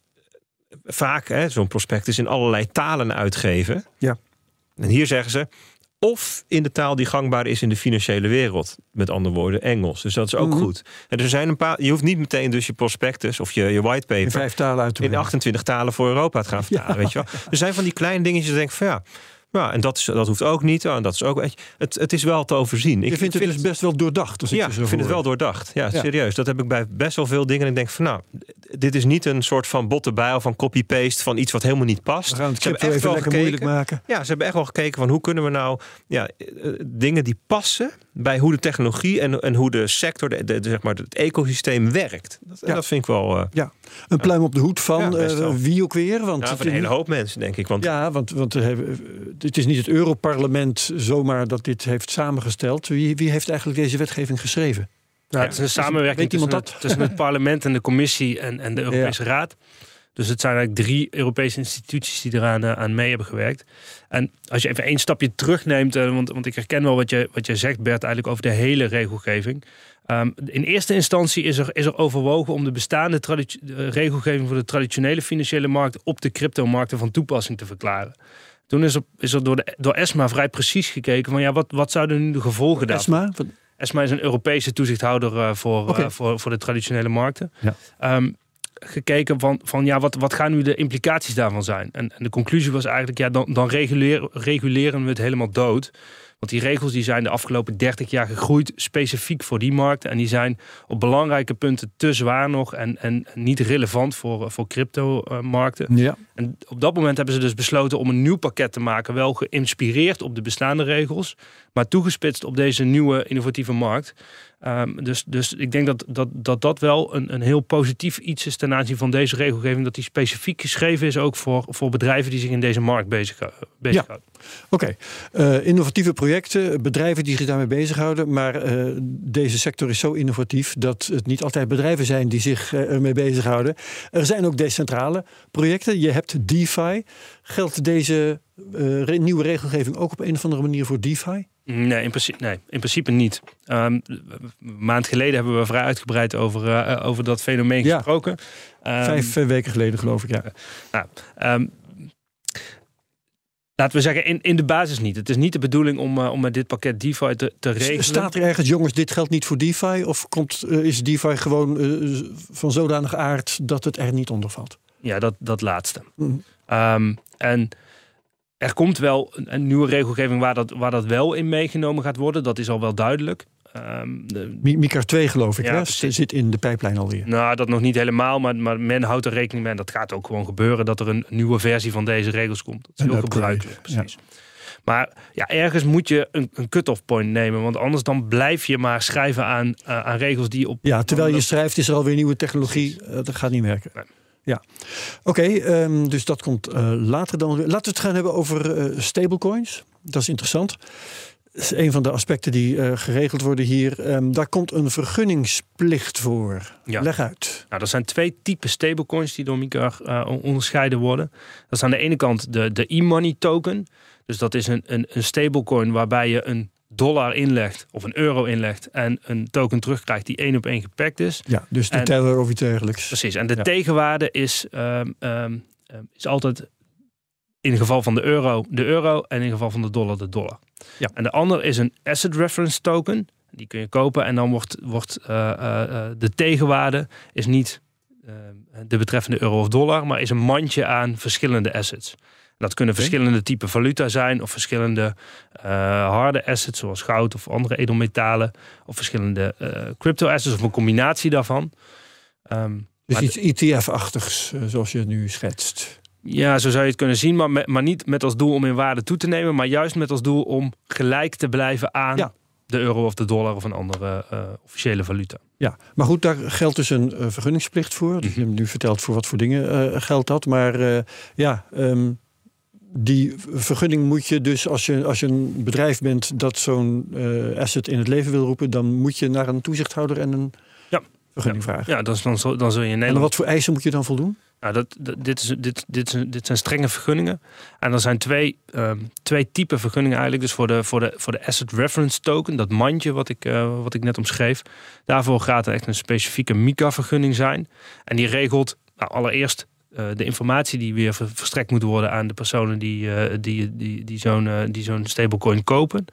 vaak zo'n prospectus in allerlei talen uitgeven. Ja. En hier zeggen ze, of in de taal die gangbaar is in de financiële wereld. Met andere woorden, Engels. Dus dat is ook mhm. goed. En er zijn een paar. Je hoeft niet meteen dus je prospectus of je, je whitepaper. In vijf talen uit te In 28 talen voor Europa te gaan vertalen. Weet je wel? Er zijn van die kleine dingetjes. Dat denk van ja. Ja, en dat, is, dat hoeft ook niet. En dat is ook, het, het is wel te overzien. Ik je vindt het dus best wel doordacht. Als ja, ik vind het wel doordacht. Ja, serieus. Dat heb ik bij best wel veel dingen. En ik denk van nou, dit is niet een soort van botte of van copy-paste van iets wat helemaal niet past. We gaan het ze hebben echt wel gekeken, moeilijk maken. Ja, ze hebben echt wel gekeken van hoe kunnen we nou ja, eh, dingen die passen bij hoe de technologie en, en hoe de sector, de, de, zeg maar, het ecosysteem werkt. Dat, dat vind ik wel. Uh, ja, een pluim op de hoed van uh, wie ook weer. Want ja, van een hele hoop mensen, denk ik. Want... Ja, want, want het is niet het Europarlement zomaar dat dit heeft samengesteld. Wie, wie heeft eigenlijk deze wetgeving geschreven? Nou, het is een samenwerking tussen, het, tussen het parlement en de commissie en, en de Europese Raad. Dus het zijn eigenlijk drie Europese instituties die eraan uh, aan mee hebben gewerkt. En als je even één stapje terugneemt, uh, want, want ik herken wel wat je, wat je zegt, Bert, eigenlijk over de hele regelgeving. Um, in eerste instantie is er, is er overwogen om de bestaande de regelgeving voor de traditionele financiële markt op de cryptomarkten van toepassing te verklaren. Toen is er, is er door, de, door ESMA vrij precies gekeken van ja, wat, wat zouden nu de gevolgen daarvan ESMA? ESMA is een Europese toezichthouder uh, voor, uh, voor, voor de traditionele markten. Ja. Um, gekeken van, van ja, wat, wat gaan nu de implicaties daarvan zijn? En, en de conclusie was eigenlijk, ja, dan, dan reguleren, reguleren we het helemaal dood. Want die regels die zijn de afgelopen 30 jaar gegroeid specifiek voor die markten. En die zijn op belangrijke punten te zwaar nog en, en niet relevant voor, voor crypto-markten. Ja. En op dat moment hebben ze dus besloten om een nieuw pakket te maken. Wel geïnspireerd op de bestaande regels, maar toegespitst op deze nieuwe innovatieve markt. Um, dus, dus ik denk dat dat, dat, dat wel een, een heel positief iets is ten aanzien van deze regelgeving. Dat die specifiek geschreven is ook voor, voor bedrijven die zich in deze markt bezighouden. Bezig ja. Oké, uh, innovatieve projecten, bedrijven die zich daarmee bezighouden. Maar uh, deze sector is zo innovatief dat het niet altijd bedrijven zijn die zich uh, ermee bezighouden. Er zijn ook decentrale projecten. Je hebt DeFi. Geldt deze nieuwe regelgeving ook op een of andere manier voor DeFi? Nee, in principe, nee, in principe niet. Um, een maand geleden hebben we vrij uitgebreid over, uh, over dat fenomeen ja. gesproken. Um, Vijf weken geleden geloof ik, ja. Nou, um, laten we zeggen, in, in de basis niet. Het is niet de bedoeling om, om met dit pakket DeFi te, te regelen. Staat er ergens, jongens, dit geldt niet voor DeFi? Of komt, is DeFi gewoon van zodanig aard dat het er niet onder valt? Ja, dat, dat laatste. Mm. en er komt wel een, een, nieuwe regelgeving waar dat, waar dat wel in meegenomen gaat worden. Dat is al wel duidelijk. Um, de... MICAR 2 geloof ik, ja, hè? zit in de pijplijn alweer. Nou, dat nog niet helemaal, maar, maar men houdt er rekening mee. En dat gaat ook gewoon gebeuren, dat er een nieuwe versie van deze regels komt. Dat is heel gebruikelijk, precies. Ja. Maar ja, ergens moet je een, een cut-off point nemen. Want anders dan blijf je maar schrijven aan, uh, aan regels die op... Ja, terwijl je schrijft is er alweer nieuwe technologie. Uh, dat gaat niet werken. Nee. Ja, oké. Okay, um, dus dat komt uh, later dan. Laten we het gaan hebben over uh, stablecoins. Dat is interessant. Dat is een van de aspecten die uh, geregeld worden hier. Um, daar komt een vergunningsplicht voor. Ja. Leg uit. Nou, er zijn twee typen stablecoins die door Mika onderscheiden worden. Dat is aan de ene kant de, de e-money token. Dus dat is een, een, een stablecoin waarbij je een dollar inlegt of een euro inlegt en een token terugkrijgt die één op één gepakt is. Ja, dus de en, teller of iets dergelijks. Precies. En de tegenwaarde is, um, um, is altijd in geval van de euro de euro en in geval van de dollar de dollar. Ja. En de ander is een asset reference token. Die kun je kopen en dan wordt, wordt eh, eh, eh, de tegenwaarde is niet de betreffende euro of dollar, maar is een mandje aan verschillende assets. Dat kunnen verschillende typen valuta zijn of verschillende eh, harde assets zoals goud of andere edelmetalen of verschillende eh, crypto assets of een combinatie daarvan. Ehm, Dus iets ETF-achtigs, eh, zoals je het nu schetst. ja, zo zou je het kunnen zien, maar, met, maar niet met als doel om in waarde toe te nemen, maar juist met als doel om gelijk te blijven aan Ja. de euro of de dollar of een andere officiële valuta. Ja, maar goed, daar geldt dus een vergunningsplicht voor. Dus je hebt nu verteld voor wat voor dingen geldt dat. Maar ja, ehm, die vergunning moet je dus als je, als je een bedrijf bent dat zo'n eh, asset in het leven wil roepen, dan moet je naar een toezichthouder en een Ja. vergunning vragen. Ja, is dan, zo, dan zul je in En Nederland wat voor eisen moet je dan voldoen? Nou, dat, dat- dit, is, dit, dit, dit zijn strenge vergunningen. En er zijn twee, ehm, twee typen vergunningen eigenlijk. Dus voor de, voor, de, voor de Asset Reference Token, dat mandje wat ik, eh, wat ik net omschreef. Daarvoor gaat er echt een specifieke MiCA-vergunning zijn. En die regelt nou, allereerst de informatie die weer ver- verstrekt moet worden aan de personen die, eh, die, die, die zo'n eh, die zo'n stablecoin kopen.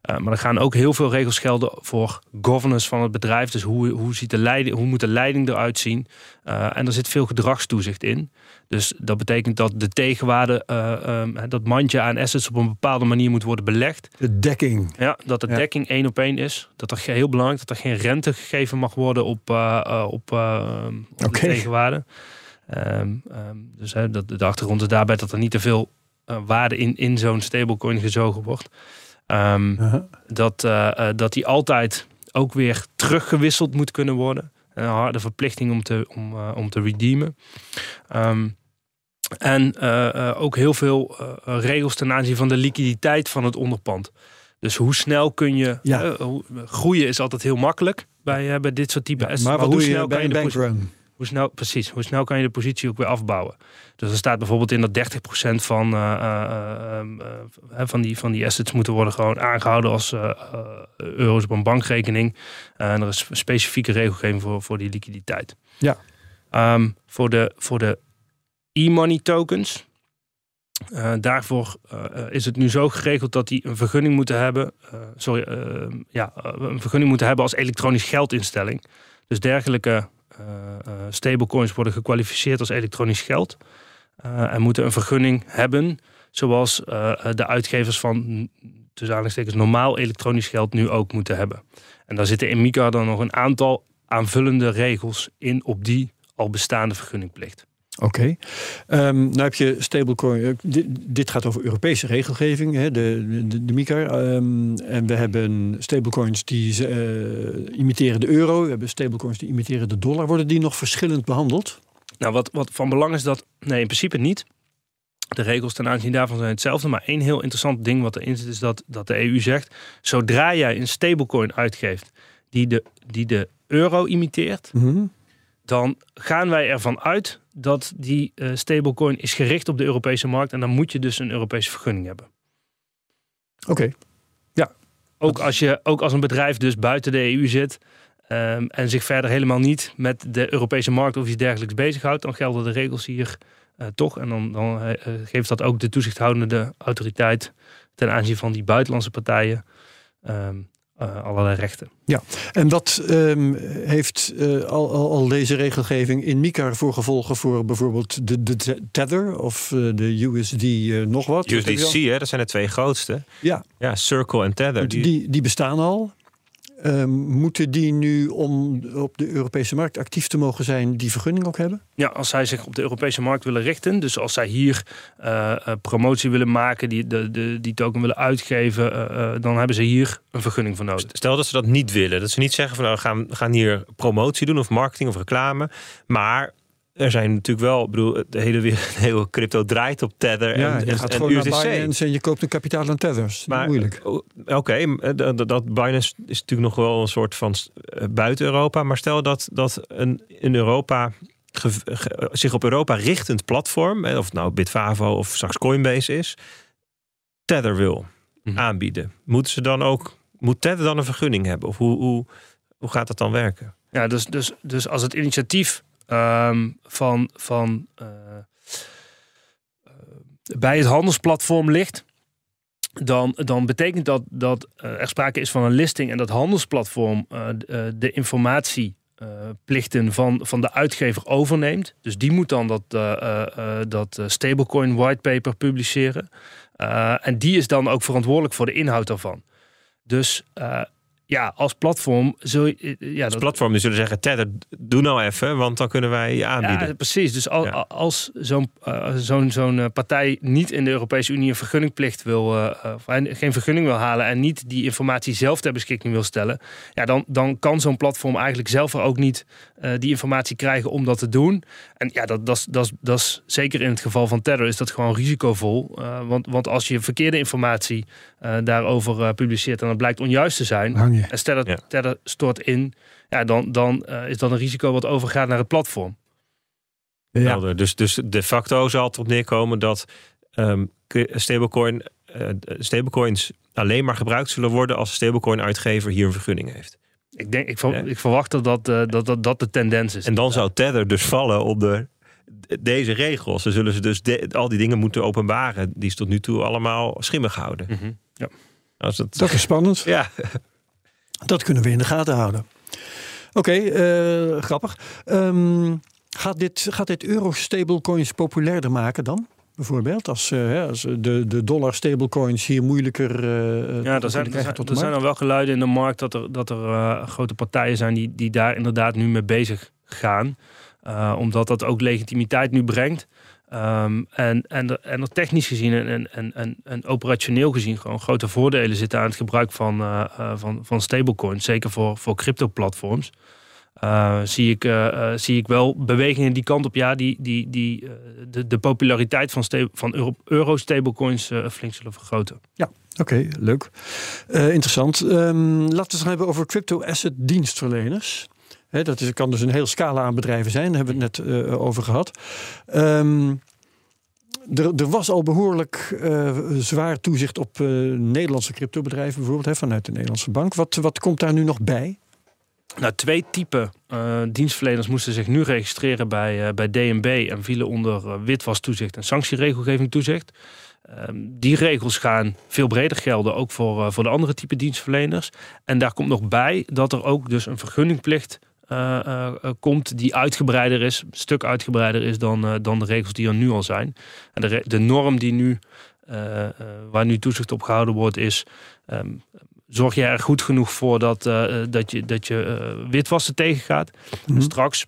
Eh, maar er gaan ook heel veel regels gelden voor governance van het bedrijf. Dus hoe, hoe, ziet de leiding, hoe moet de leiding eruit zien? Uh, en er zit veel gedragstoezicht in. Dus dat betekent dat de tegenwaarde, uh, um, dat mandje aan assets op een bepaalde manier moet worden belegd. De dekking. Ja, dat de Ja. dekking één op één is. Dat er heel belangrijk dat er geen rente gegeven mag worden op, op, op Oké. de tegenwaarde. Um, um, dus hè, dat, de achtergrond is daarbij dat er niet te veel uh, waarde in, in zo'n stablecoin gezogen wordt. Um, Uh-huh. dat, uh, dat die altijd ook weer teruggewisseld moet kunnen worden. Een harde verplichting om te, om, om te redeemen. En ook heel veel regels ten aanzien van de liquiditeit van het onderpand. Dus hoe snel kun je. Ja. Groeien is altijd heel makkelijk bij, bij dit soort type Ja, maar wat hoe doe je snel bij kan een je de bankrun? Hoe snel, precies, hoe snel kan je de positie ook weer afbouwen? Dus er staat bijvoorbeeld in dat 30% van, uh, uh, uh, van, die, van die assets moeten worden gewoon aangehouden als eh, euro's op een bankrekening. en er is specifieke regelgeving voor, voor die liquiditeit. Ja. Um, voor de, voor de e-money tokens. Uh, daarvoor uh, is het nu zo geregeld dat die een vergunning moeten hebben. Uh, sorry, ja, een vergunning moeten hebben als elektronisch geldinstelling. Dus dergelijke stablecoins worden gekwalificeerd als elektronisch geld. en moeten een vergunning hebben, zoals de uitgevers van tussen normaal elektronisch geld nu ook moeten hebben. En daar zitten in MiCA dan nog een aantal aanvullende regels in op die al bestaande vergunningplicht. Oké. Okay. Um, nou heb je stablecoin. Dit, dit, gaat over Europese regelgeving, hè, de, de. Um, en we hebben stablecoins die uh, imiteren de euro. We hebben stablecoins die imiteren de dollar. Worden die nog verschillend behandeld? Nou, wat, wat van belang is dat. Nee, in principe niet. De regels ten aanzien daarvan zijn hetzelfde. Maar één heel interessant ding wat erin zit, is dat, dat de EU zegt: zodra jij een stablecoin uitgeeft die de, die de euro imiteert. Mhm. Mm -hmm. Dan gaan wij ervan uit dat die uh, stablecoin is gericht op de Europese markt. En dan moet je dus een Europese vergunning hebben. Oké. Okay. Ja. Ook als, je, ook als een bedrijf dus buiten de EU zit. Um, en zich verder helemaal niet met de Europese markt of iets dergelijks bezighoudt. Dan gelden de regels hier uh, toch. En dan, dan uh, geeft dat ook de toezichthoudende autoriteit ten aanzien van die buitenlandse partijen. Um, uh, allerlei rechten. Ja, en wat um, heeft uh, al, al, al, deze regelgeving in MiCA voor gevolgen voor bijvoorbeeld de, de Tether of uh, de USD nog wat? USDC, hè, dat zijn de twee grootste. Ja, ja Circle en Tether. Die, die, die bestaan al. Um, moeten die nu, om op de Europese markt actief te mogen zijn, die vergunning ook hebben? Ja, als zij zich op de Europese markt willen richten, dus als zij hier uh, uh, promotie willen maken, die, de, de, die token willen uitgeven, uh, dan hebben ze hier een vergunning voor nodig. Stel dat ze dat niet willen, dat ze niet zeggen van nou, we gaan, we gaan hier promotie doen of marketing of reclame, maar er zijn natuurlijk wel, bedoel, de hele, de hele crypto draait op Tether ja, en, je en, gaat en gewoon USDC. naar Binance en je koopt een kapitaal aan Tethers. Maar, moeilijk. Oké, okay, dat, dat Binance is natuurlijk nog wel een soort van uh, buiten Europa. Maar stel dat, dat een in Europa ge, ge, zich op Europa richtend platform, of het nou Bitfavo of straks Coinbase is, Tether wil mm. aanbieden. Moeten ze dan ook, moet Tether dan een vergunning hebben? Of hoe, hoe, hoe gaat dat dan werken? Ja, dus, dus, dus als het initiatief Um, van, van uh, bij het handelsplatform ligt, dan, dan betekent dat dat er sprake is van een listing en dat handelsplatform de informatieplichten van, van de uitgever overneemt. Dus die moet dan dat, dat stablecoin whitepaper publiceren. en die is dan ook verantwoordelijk voor de inhoud daarvan. Dus ja, als platform zul je. Eh, ja, als dat, platform die zullen zeggen: Tether, doe nou even, want dan kunnen wij je aanbieden. Ja, precies. Dus als, als zo'n uh, zo'n zo'n eh, partij niet in de Europese Unie een vergunningplicht wil, uh, geen vergunning wil halen en niet die informatie zelf ter beschikking wil stellen, ja, dan, dan kan zo'n platform eigenlijk zelf er ook niet uh, die informatie krijgen om dat te doen. En ja, dat, dat, dat, dat is zeker in het geval van Tether is dat gewoon risicovol. want, want als je verkeerde informatie daarover publiceert en dat blijkt onjuist te zijn en stel dat ja. stort in, ja, dan, dan uh, is dat een risico wat overgaat naar het platform. Ja. Dus, dus de facto zal het op neerkomen dat um, stablecoin, uh, stablecoins alleen maar gebruikt zullen worden als de stablecoin-uitgever hier een vergunning heeft. Ik, denk, ik, ik verwacht dat dat, uh, dat, dat dat de tendens is. En dan zou Tether dus vallen onder deze regels. Dan zullen ze dus al die dingen moeten openbaren die ze tot nu toe allemaal schimmig houden. Mm -hmm. ja. Als het, dat is spannend. Ja. Dat kunnen we in de gaten houden. Oké, eh, grappig. Ehm, gaat, dit, gaat dit euro-stablecoins populairder maken dan? Bijvoorbeeld, als, uh, als de, de dollar stablecoins hier moeilijker. Uh, ja, er zijn, er, zijn, er zijn al wel geluiden in de markt dat er, dat er grote partijen zijn die, die daar inderdaad nu mee bezig gaan. omdat dat ook legitimiteit nu brengt. Um, en, en, en er technisch gezien en, en, en, en operationeel gezien gewoon grote voordelen zitten aan het gebruik van, uh, van, van stablecoins. Zeker voor, voor crypto-platforms. Uh, zie, ik, zie ik wel bewegingen die kant op. Ja, die, die, die de, de populariteit van, van euro-stablecoins flink zullen vergroten. Ja, oké, leuk. interessant. Um, laten we het hebben over crypto-asset dienstverleners dat is, kan dus een heel scala aan bedrijven zijn, daar hebben we het net uh, over gehad. Um, er, er, was al behoorlijk uh, zwaar toezicht op uh, Nederlandse cryptobedrijven, bijvoorbeeld vanuit de Nederlandse bank. Wat, wat komt daar nu nog bij? Nou, twee typen dienstverleners moesten zich nu registreren bij, bij DNB en vielen onder witwastoezicht en sanctieregelgeving toezicht. Ehm, die regels gaan veel breder gelden, ook voor, voor de andere type dienstverleners. En daar komt nog bij dat er ook dus een vergunningplicht uh, uh, komt die uitgebreider is, een stuk uitgebreider is dan, dan de regels die er nu al zijn. En de, de norm die nu, waar nu toezicht op gehouden wordt, is. Um, zorg je er goed genoeg voor dat, dat je, dat je witwassen tegengaat. Mm Straks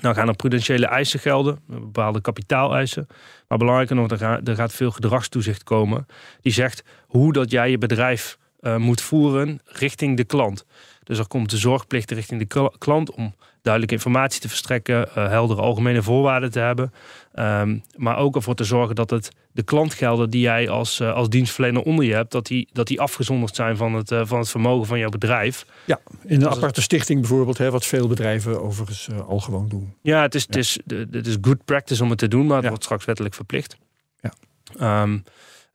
dan gaan er prudentiële eisen gelden, bepaalde kapitaaleisen. Maar belangrijker nog, er gaat, er gaat veel gedragstoezicht komen. Die zegt hoe dat jij je bedrijf moet voeren richting de klant. Dus er komt de zorgplicht richting de klant om duidelijke informatie te verstrekken, uh, heldere algemene voorwaarden te hebben. Um, maar ook ervoor te zorgen dat het de klantgelden die jij als, uh, als dienstverlener onder je hebt, dat die, dat die afgezonderd zijn van het, uh, van het vermogen van jouw bedrijf. Ja, in een aparte stichting bijvoorbeeld, hè, wat veel bedrijven overigens al gewoon doen. Ja, het is, ja. Het, is, het is good practice om het te doen, maar het ja. wordt straks wettelijk verplicht. Ja. Um,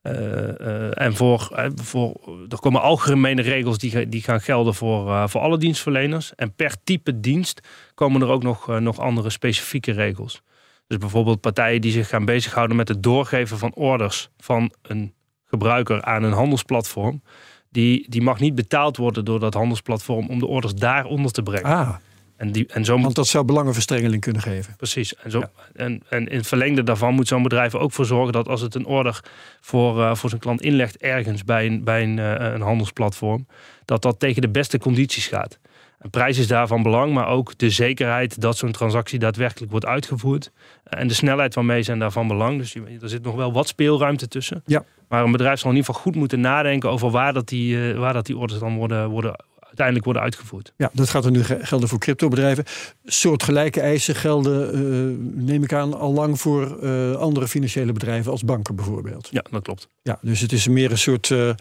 uh, uh, en voor, uh, voor, er komen algemene regels die, die gaan gelden voor, voor alle dienstverleners. En per type dienst komen er ook nog, nog andere specifieke regels. Dus bijvoorbeeld partijen die zich gaan bezighouden met het doorgeven van orders van een gebruiker aan een handelsplatform. Die, die mag niet betaald worden door dat handelsplatform om de orders daaronder te brengen. Ah. En die, en zo Want dat zou belangenverstrengeling kunnen geven. Precies. En, zo, en, en in het verlengde daarvan moet zo'n bedrijf ook voor zorgen dat als het een order voor, uh, voor zijn klant inlegt ergens bij een, bij een, uh, een handelsplatform, dat dat tegen de beste condities gaat. En prijs is daarvan belang, maar ook de zekerheid dat zo'n transactie daadwerkelijk wordt uitgevoerd. En de snelheid waarmee zijn daarvan belang. Dus er zit nog wel wat speelruimte tussen. Ja. Maar een bedrijf zal in ieder geval goed moeten nadenken over waar dat die, uh, waar dat die orders dan worden, worden uiteindelijk worden uitgevoerd. Ja, dat gaat er nu gelden voor cryptobedrijven. Soortgelijke eisen gelden, uh, neem ik aan, al lang voor uh, andere financiële bedrijven als banken bijvoorbeeld. Ja, dat klopt. Ja, dus het is meer een soort uh,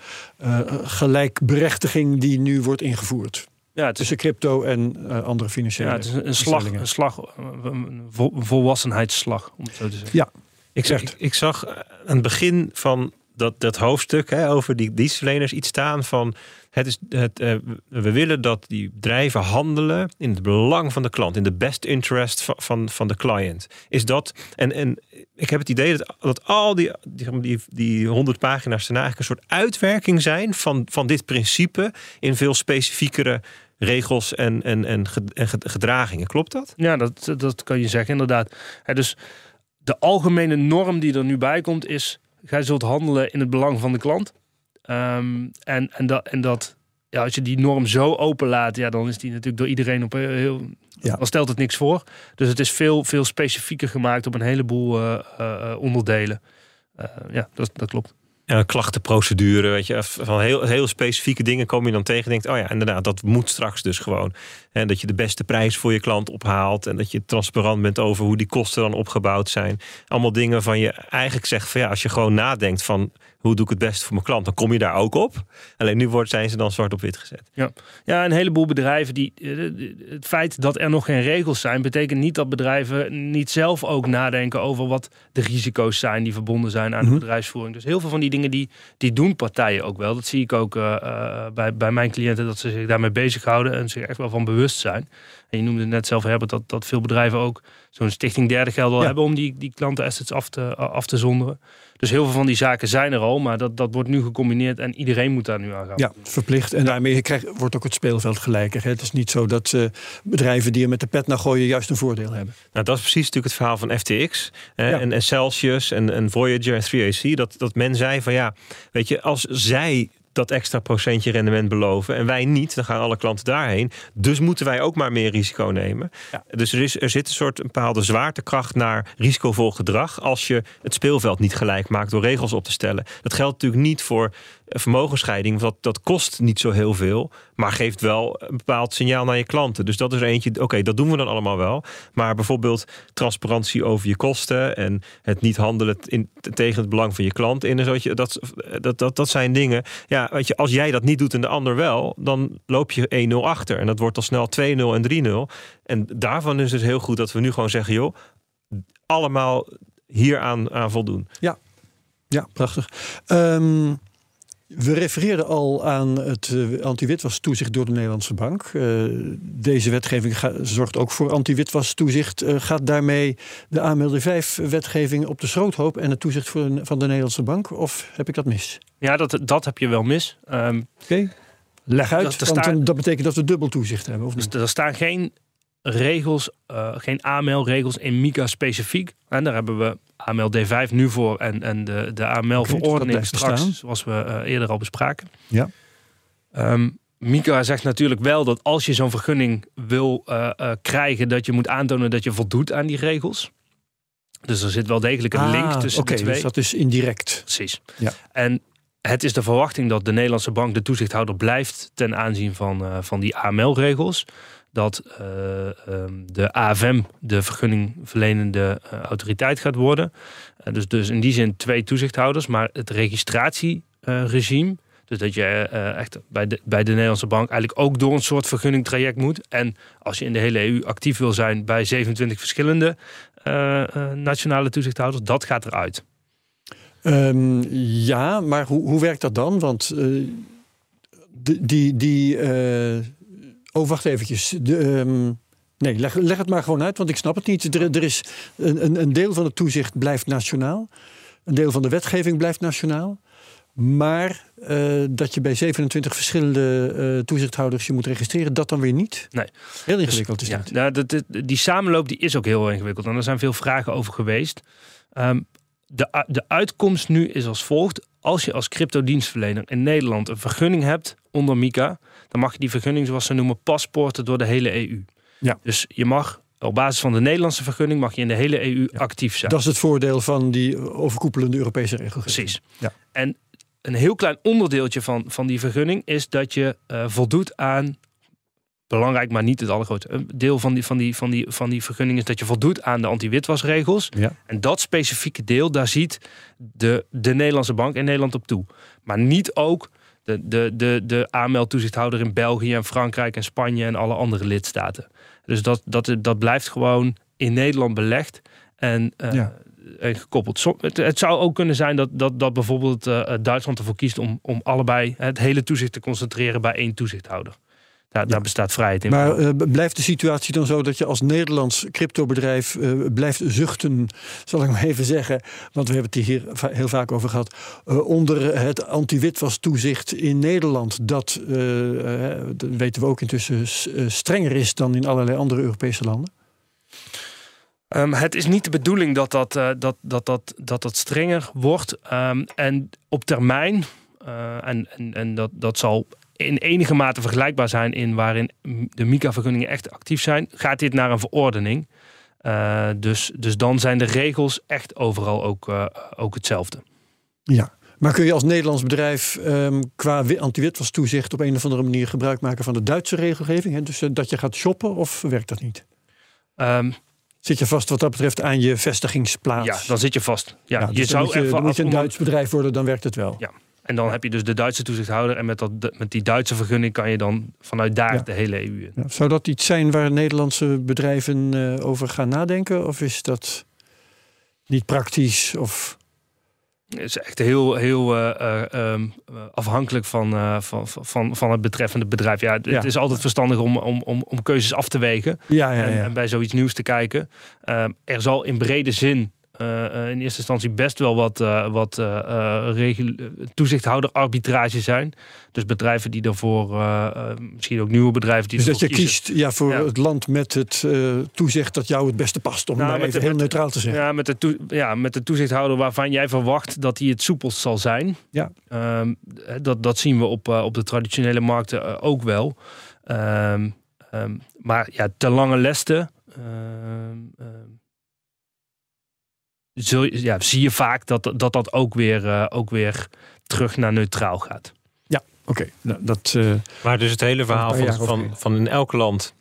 gelijkberechtiging die nu wordt ingevoerd. Ja, het is, tussen crypto en andere financiële. Ja, het is een slag, een slag, een volwassenheidsslag, om het zo te zeggen. Ja, ik, zeg, ik, ik zag aan het begin van dat, dat hoofdstuk hè, over die dienstverleners iets staan van Het is, het, uh, we willen dat die bedrijven handelen in het belang van de klant, in de best interest van, van, van de client. Is dat, en, en ik heb het idee dat, dat al die, die, die, die 100 pagina's daarna eigenlijk een soort uitwerking zijn van, van dit principe in veel specifiekere regels en, en, en, gedragingen. Klopt dat? Ja, dat, dat kan je zeggen, inderdaad. dus de algemene norm die er nu bij komt is: gij zult handelen in het belang van de klant. Ehm, en, en, dat, en dat, ja, als je die norm zo openlaat, ja, dan is die natuurlijk door iedereen op heel. Ja. Dan stelt het niks voor. Dus het is veel, veel specifieker gemaakt op een heleboel uh, uh, onderdelen. Uh, ja, dat, dat klopt een klachtenprocedure, weet je, van heel, heel specifieke dingen kom je dan tegen en denkt, oh ja, inderdaad, dat moet straks dus gewoon. En dat je de beste prijs voor je klant ophaalt en dat je transparant bent over hoe die kosten dan opgebouwd zijn. Allemaal dingen van je eigenlijk zegt van ja, als je gewoon nadenkt van hoe doe ik het best voor mijn klant, dan kom je daar ook op. Alleen nu wordt, zijn ze dan zwart op wit gezet. Ja, ja een heleboel bedrijven die. Eh, het feit dat er nog geen regels zijn, betekent niet dat bedrijven niet zelf ook nadenken over wat de risico's zijn die verbonden zijn aan de mhm. bedrijfsvoering. Dus heel veel van die dingen die, die doen partijen ook wel. Dat zie ik ook uh, bij, bij mijn cliënten, dat ze zich daarmee bezighouden en zich echt wel van bewust zijn. En je noemde net zelf, Herbert, dat, dat veel bedrijven ook zo'n stichting derde geld wel hebben om die, die klantenassets af te, af te zonderen. Dus heel veel van die zaken zijn er al, maar dat, dat wordt nu gecombineerd en iedereen moet daar nu aan gaan. Ja, verplicht. En daarmee krijgt, wordt ook het speelveld gelijker. Het is niet zo dat uh, bedrijven die er met de pet naar gooien juist een voordeel hebben. Nou, dat is precies natuurlijk het verhaal van FTX en, en Celsius en, en Voyager en 3AC. Dat, dat men zei van ja, weet je, als zij dat extra procentje rendement beloven. En wij niet, dan gaan alle klanten daarheen. Dus moeten wij ook maar meer risico nemen. Dus er, is, er zit een soort bepaalde zwaartekracht naar risicovol gedrag. als je het speelveld niet gelijk maakt door regels op te stellen. Dat geldt natuurlijk niet voor vermogensscheiding, dat, dat kost niet zo heel veel, maar geeft wel een bepaald signaal naar je klanten. Dus dat is eentje, oké, dat doen we dan allemaal wel. Maar bijvoorbeeld transparantie over je kosten en het niet handelen in, tegen het belang van je klant in en zo, dat, dat, dat, dat zijn dingen. Ja, weet je, als jij dat niet doet en de ander wel, dan loop je 1-0 achter. En dat wordt al snel 2-0 en 3-0. En daarvan is het heel goed dat we nu gewoon zeggen, joh, allemaal hier aan, voldoen. Ja, ja prachtig. Um, we refereerden al aan het uh, anti-witwastoezicht door de Nederlandse bank. Uh, deze wetgeving zorgt ook voor anti-witwastoezicht. Uh, gaat daarmee de AMLD 5-wetgeving op de schroothoop en het toezicht van de Nederlandse bank? Of heb ik dat mis? Ja, dat, dat heb je wel mis. Um, Oké, leg uit, dat, want dat betekent dat we dubbel toezicht hebben. Of dus er staan geen regels, geen AML-regels in MICA specifiek. En daar hebben we AML D5 nu voor en, en de, de AML-verordening straks, zoals we uh, eerder al bespraken. Ja. Um, Mika zegt natuurlijk wel dat als je zo'n vergunning wil uh, uh, krijgen, dat je moet aantonen dat je voldoet aan die regels. Dus er zit wel degelijk een link ah, tussen de twee. Dus dat is indirect. Precies. Ja. En het is de verwachting dat de Nederlandse bank de toezichthouder blijft ten aanzien van, uh, van die AML-regels dat uh, um, de AFM de vergunningverlenende uh, autoriteit gaat worden. Uh, dus, dus in die zin twee toezichthouders, maar het registratieregime. Dus dat je echt bij de, bij de Nederlandse bank eigenlijk ook door een soort vergunningtraject moet. En als je in de hele EU actief wil zijn bij 27 verschillende nationale toezichthouders, dat gaat eruit. Um, ja, maar hoe, hoe werkt dat dan? Want die, die Oh, wacht eventjes. De, um, nee, leg, leg, het maar gewoon uit, want ik snap het niet. Er, er is een, een, deel van het toezicht blijft nationaal. Een deel van de wetgeving blijft nationaal. Maar uh, dat je bij 27 verschillende uh, toezichthouders je moet registreren, dat dan weer niet. Nee. Heel ingewikkeld dus, is dat. Ja, nou, die samenloop die is ook heel ingewikkeld. En er zijn veel vragen over geweest. Um, de, de uitkomst nu is als volgt. Als je als cryptodienstverlener in Nederland een vergunning hebt onder MICA, dan mag je die vergunning, zoals ze noemen, paspoorten door de hele EU. Ja. Dus je mag op basis van de Nederlandse vergunning mag je in de hele EU actief zijn. Dat is het voordeel van die overkoepelende Europese regelgeving. Precies. Ja. En een heel klein onderdeeltje van, van die vergunning is dat je uh, voldoet aan. Belangrijk, maar niet het allergrootste. Een deel van die, van, die, van, die, van die vergunning is dat je voldoet aan de anti-witwasregels. Ja. En dat specifieke deel, daar ziet de, de Nederlandse bank in Nederland op toe. Maar niet ook de, de, de, de AML-toezichthouder in België en Frankrijk en Spanje en alle andere lidstaten. Dus dat, dat, dat blijft gewoon in Nederland belegd. En uh, en gekoppeld. Het, het, zou ook kunnen zijn dat, dat, dat bijvoorbeeld Duitsland ervoor kiest om, om allebei het hele toezicht te concentreren bij één toezichthouder. Daar, daar bestaat vrijheid in. Maar uh, blijft de situatie dan zo dat je als Nederlands cryptobedrijf uh, blijft zuchten, zal ik maar even zeggen, want we hebben het hier heel vaak over gehad, uh, onder het anti-witwas-toezicht in Nederland, dat, dat weten we ook intussen, strenger is dan in allerlei andere Europese landen? Um, het is niet de bedoeling dat dat, dat, dat, dat, dat, dat strenger wordt. Um, en op termijn, en, en, en dat, dat zal in enige mate vergelijkbaar zijn in waarin de MICA-vergunningen echt actief zijn, gaat dit naar een verordening. Uh, dus, dus dan zijn de regels echt overal ook, uh, ook hetzelfde. Ja, maar kun je als Nederlands bedrijf um, qua anti-witwastoezicht op een of andere manier gebruik maken van de Duitse regelgeving? Hè? Dus uh, dat je gaat shoppen of werkt dat niet? Um, zit je vast wat dat betreft aan je vestigingsplaats? Ja, dan zit je vast. Ja, ja dus je zou moet je, je een Duits bedrijf worden, dan werkt het wel. Ja, en dan heb je dus de Duitse toezichthouder. En met, dat, met die Duitse vergunning kan je dan vanuit daar de hele EU in. Ja, zou dat iets zijn waar Nederlandse bedrijven uh, over gaan nadenken? Of is dat niet praktisch? Of... Het is echt heel, heel uh, um, afhankelijk van, van, van, van het betreffende bedrijf. Ja, het is altijd verstandig om, om, om, om keuzes af te wegen. Ja, ja, en, en, bij zoiets nieuws te kijken. Ehm, er zal in brede zin in eerste instantie best wel wat, uh, wat uh, toezichthouder arbitrage zijn. Dus bedrijven die daarvoor, misschien ook nieuwe bedrijven die Dus dat je kiest ja, voor het land met het toezicht dat jou het beste past, om nou, maar even heel neutraal te zeggen. Ja met, de ja, met de toezichthouder waarvan jij verwacht dat hij het soepelst zal zijn. Ja. Ehm, dat, dat zien we op, op de traditionele markten ook wel. Um, um, maar ja, te lange lesten zul, ja, zie je vaak dat dat, dat ook, weer, uh, ook weer terug naar neutraal gaat. Ja, oké. Okay. Nou, dat. Uh, maar dus het hele verhaal van, van, van in elk land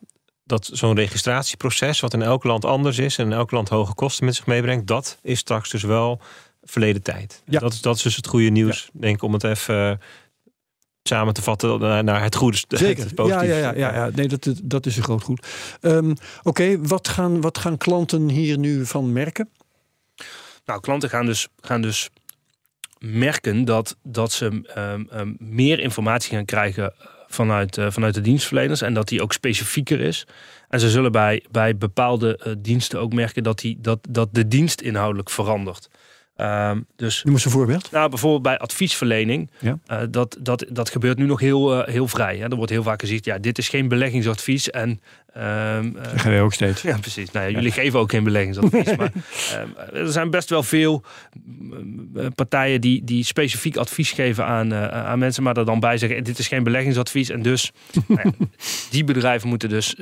dat zo'n registratieproces, wat in elk land anders is en in elk land hoge kosten met zich meebrengt, dat is straks dus wel verleden tijd. Ja. Dat, is, dat is dus het goede nieuws, ja. denk ik, om het even samen te vatten naar, naar het goede. Zeker. Het ja, ja, ja, ja, ja, Nee, dat, dat is een groot goed. Um, Oké, okay, wat, gaan, wat gaan klanten hier nu van merken? Nou, klanten gaan dus, gaan dus merken dat, dat ze um, um, meer informatie gaan krijgen vanuit, uh, vanuit de dienstverleners en dat die ook specifieker is. En ze zullen bij, bij bepaalde uh, diensten ook merken dat, die, dat, dat de dienst inhoudelijk verandert. Um, dus, Noem eens een voorbeeld. Nou, bijvoorbeeld bij adviesverlening. Ja. Uh, dat, dat, dat gebeurt nu nog heel, uh, heel vrij. Hè. Er wordt heel vaak gezegd, ja, dit is geen beleggingsadvies. En, um, uh, dat wij ook steeds. Ja, precies. Nou, ja, jullie geven ook geen beleggingsadvies. maar um, er zijn best wel veel partijen die, die specifiek advies geven aan, aan mensen. Maar er dan bij zeggen, dit is geen beleggingsadvies. En dus, nou die bedrijven moeten dus,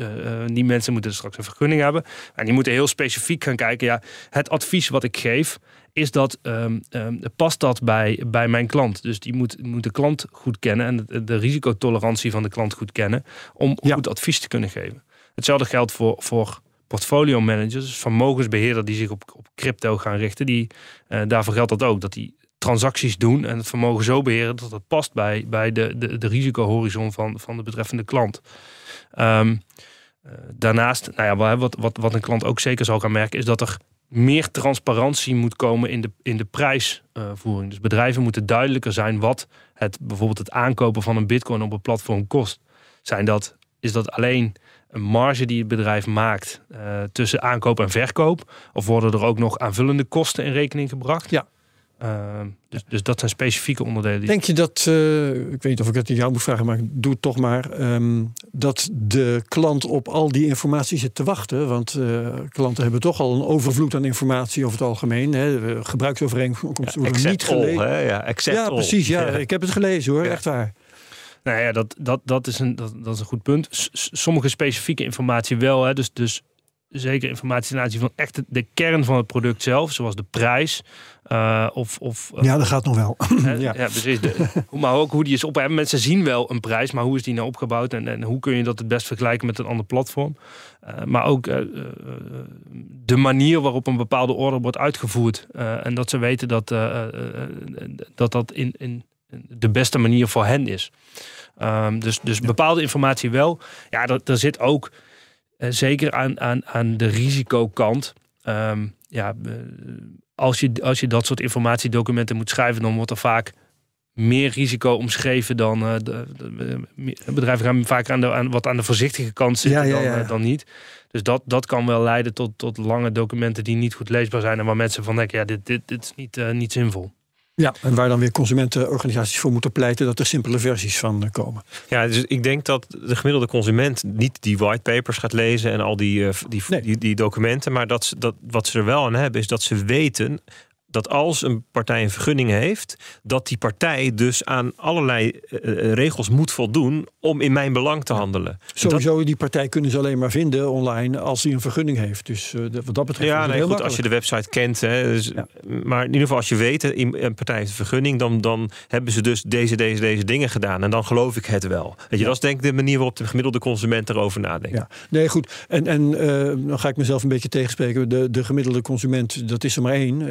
die mensen moeten straks een vergunning hebben. En die moeten heel specifiek gaan kijken, ja, het advies wat ik geef is dat, um, um, past dat bij, bij mijn klant? Dus die moet, moet de klant goed kennen en de, de risicotolerantie van de klant goed kennen om ja. goed advies te kunnen geven. Hetzelfde geldt voor, voor portfolio managers, dus vermogensbeheerder die zich op, op crypto gaan richten. Die, uh, daarvoor geldt dat ook, dat die transacties doen en het vermogen zo beheren dat het past bij, bij de, de, de risicohorizon van, van de betreffende klant. Um, uh, daarnaast, nou ja, wat, wat, wat een klant ook zeker zal gaan merken, is dat er meer transparantie moet komen in de, in de prijsvoering. dus bedrijven moeten duidelijker zijn wat het, bijvoorbeeld het aankopen van een bitcoin op een platform kost. Zijn dat, is dat alleen een marge die het bedrijf maakt uh, tussen aankoop en verkoop? Of worden er ook nog aanvullende kosten in rekening gebracht? Ja. Uh, dus, dus, dat zijn specifieke onderdelen. Denk je dat, uh, ik weet niet of ik het aan jou moet vragen, maar doe het toch maar, um, dat de klant op al die informatie zit te wachten? Want uh, klanten hebben toch al een overvloed aan informatie over het algemeen. Hè. Gebruiksovereenkomsten ja, worden niet gelezen. Hè? Ja, ja precies. Ja. Ik heb het gelezen hoor, echt waar. Nou ja, dat, dat, dat, is, een, dat, dat is een goed punt. S sommige specifieke informatie wel. Hè. Dus, dus zeker informatie ten aanzien van echt de kern van het product zelf, zoals de prijs. Uh, of, of, uh, ja, dat gaat nog wel. ja. ja, precies. De, maar ook hoe die is op. Mensen zien wel een prijs, maar hoe is die nou opgebouwd en, en hoe kun je dat het best vergelijken met een ander platform? Uh, maar ook de manier waarop een bepaalde order wordt uitgevoerd. en dat ze weten dat dat, dat in, in de beste manier voor hen is. Um, dus dus ja. bepaalde informatie wel. Ja, dat, er zit ook zeker aan, aan, aan de risicokant. Um, ja, als je, als je dat soort informatiedocumenten moet schrijven, dan wordt er vaak meer risico omschreven dan uh, de, de, bedrijven gaan vaak aan, de, aan wat aan de voorzichtige kant zitten dan, dan, niet. Dus dat, dat kan wel leiden tot, tot lange documenten die niet goed leesbaar zijn en waar mensen van denken, ja, dit, dit, dit is niet, uh, niet zinvol. Ja, en waar dan weer consumentenorganisaties voor moeten pleiten dat er simpele versies van komen. Ja, dus ik denk dat de gemiddelde consument niet die whitepapers gaat lezen en al die, die, nee. die, die, documenten, maar dat, dat wat ze er wel aan hebben is dat ze weten dat als een partij een vergunning heeft, dat die partij dus aan allerlei uh, regels moet voldoen om in mijn belang te handelen. Sowieso, die partij kunnen ze alleen maar vinden online als hij een vergunning heeft. Dus uh, wat dat betreft. Ja, nee, goed, als je de website kent. Hè, dus, ja. Maar in ieder geval, als je weet, een partij heeft een vergunning, dan, dan hebben ze dus deze, deze, deze dingen gedaan. En dan geloof ik het wel. Weet je, ja. dat is denk ik de manier waarop de gemiddelde consument erover nadenkt. Ja, nee, goed. En, en dan ga ik mezelf een beetje tegenspreken. De, de gemiddelde consument, dat is er maar één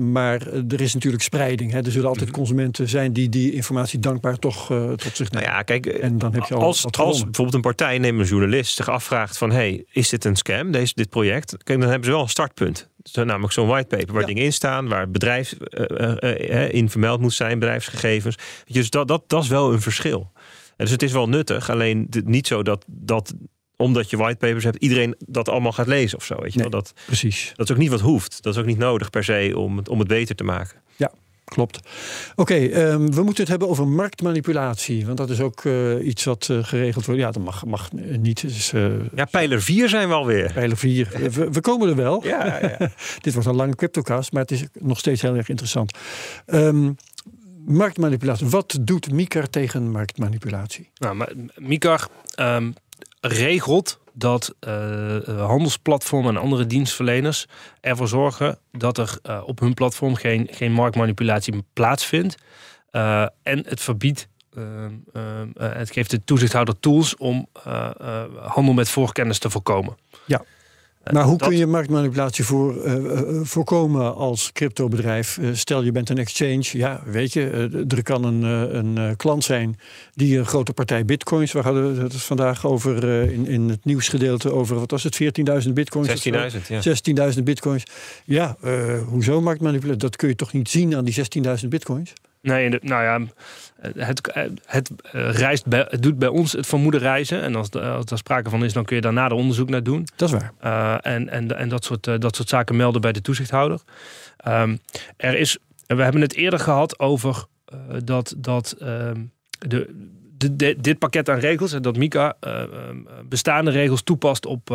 maar er is natuurlijk spreiding. Hè. Er zullen altijd consumenten zijn die die informatie dankbaar toch uh, tot zich nemen. Nou ja, kijk, en dan heb je al als, als bijvoorbeeld een partij, neem een journalist, zich afvraagt van... hey, is dit een scam, deze, dit project? Kijk, dan hebben ze wel een startpunt. Zo, namelijk zo'n whitepaper waar ja. dingen in staan, waar bedrijf uh, uh, in vermeld moet zijn, bedrijfsgegevens. Dus dat, dat, dat is wel een verschil. Dus het is wel nuttig, alleen niet zo dat, dat omdat je whitepapers hebt, iedereen dat allemaal gaat lezen of zo. Weet je nee, wel? Dat, precies. Dat is ook niet wat hoeft. Dat is ook niet nodig per se om het, om het beter te maken. Ja, klopt. Oké, okay, um, we moeten het hebben over marktmanipulatie. Want dat is ook uh, iets wat uh, geregeld wordt. Ja, dat mag, mag niet. Dus, uh, ja, pijler 4 zijn we alweer. Pijler 4. we, we, komen er wel. Ja, ja. Dit wordt een lange cryptocast, maar het is nog steeds heel erg interessant. Um, marktmanipulatie. Wat doet MICAR tegen marktmanipulatie? Nou, maar MICAR um, regelt dat uh, handelsplatformen en andere dienstverleners ervoor zorgen dat er uh, op hun platform geen, geen marktmanipulatie plaatsvindt. Uh, en het verbiedt, het geeft de toezichthouder tools om handel met voorkennis te voorkomen. Ja. Maar hoe dat... kun je marktmanipulatie voor, uh, voorkomen als cryptobedrijf? Uh, stel je bent een exchange, ja, weet je, er kan een, een klant zijn die een grote partij bitcoins, we hadden het vandaag over in, in het nieuwsgedeelte over, wat was het, 14.000 bitcoins? 16.000, ja. 16.000 bitcoins. Ja, hoezo marktmanipulatie? Dat kun je toch niet zien aan die 16.000 bitcoins? Nee, de, nou ja, het, het, reist bij, het doet bij ons het vermoeden reizen. En als, als er sprake van is, dan kun je daar nader onderzoek naar doen. Dat is waar. Uh, en en, en dat, soort, uh, dat soort zaken melden bij de toezichthouder. Um, er is, we hebben het eerder gehad over uh, dat, dat um, de, de, de, dit pakket aan regels en dat Mika bestaande regels toepast op,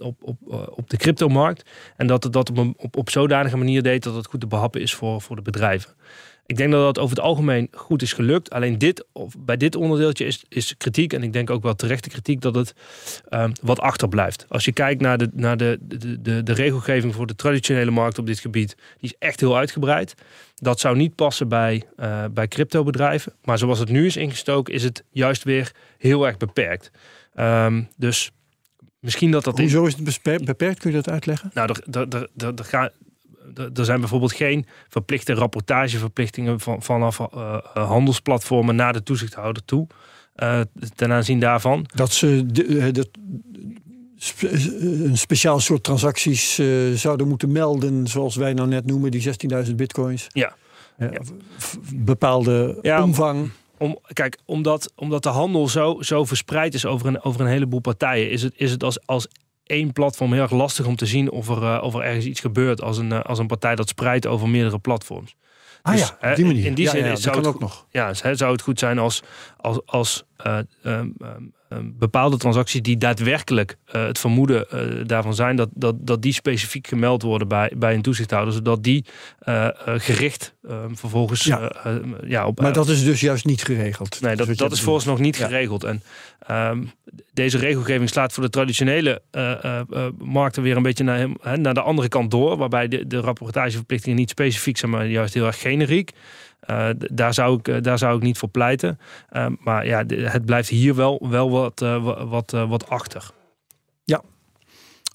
op, op, op de cryptomarkt. En dat het dat op, een, op, op zodanige manier deed dat het goed te behappen is voor, voor de bedrijven. Ik denk dat dat over het algemeen goed is gelukt. Alleen dit, of bij dit onderdeeltje is, is kritiek, en ik denk ook wel terechte kritiek, dat het um, wat achterblijft. Als je kijkt naar, de, naar de, de, de, de regelgeving voor de traditionele markt op dit gebied, die is echt heel uitgebreid. Dat zou niet passen bij, uh, bij cryptobedrijven. Maar zoals het nu is ingestoken, is het juist weer heel erg beperkt. Um, dus misschien dat dat. Hoezo is het beperkt? Kun je dat uitleggen? Nou, er, er, er, er, er zijn bijvoorbeeld geen verplichte rapportageverplichtingen van, vanaf uh, handelsplatformen naar de toezichthouder toe. Uh, ten aanzien daarvan. Dat ze de, de, een speciaal soort transacties uh, zouden moeten melden, zoals wij nou net noemen, die 16.000 bitcoins. Ja. ja. Bepaalde ja, omvang. Om, kijk, omdat, omdat de handel zo, zo verspreid is over een, over een heleboel partijen, is het, is het als, als één platform heel erg lastig om te zien of er, uh, of er ergens iets gebeurt als een, uh, als een partij dat spreidt over meerdere platforms. Ah dus, ja, op die manier. In die ja, zin ja, zou, het, ook nog. Ja, zou het goed zijn als, als, als uh, um, um, bepaalde transacties die daadwerkelijk uh, het vermoeden uh, daarvan zijn, dat, dat, dat die specifiek gemeld worden bij, bij een toezichthouder, zodat die uh, gericht vervolgens. Ja. ja, op, maar dat is dus juist niet geregeld. Nee, dat, dat is volgens nog niet ja. geregeld. En um, deze regelgeving slaat voor de traditionele markten weer een beetje naar, naar de andere kant door, waarbij de, de rapportageverplichtingen niet specifiek zijn, maar juist heel erg generiek. Uh, daar, zou ik, daar zou ik niet voor pleiten. Uh, maar ja, het blijft hier wel, wel wat, uh, wat, wat achter.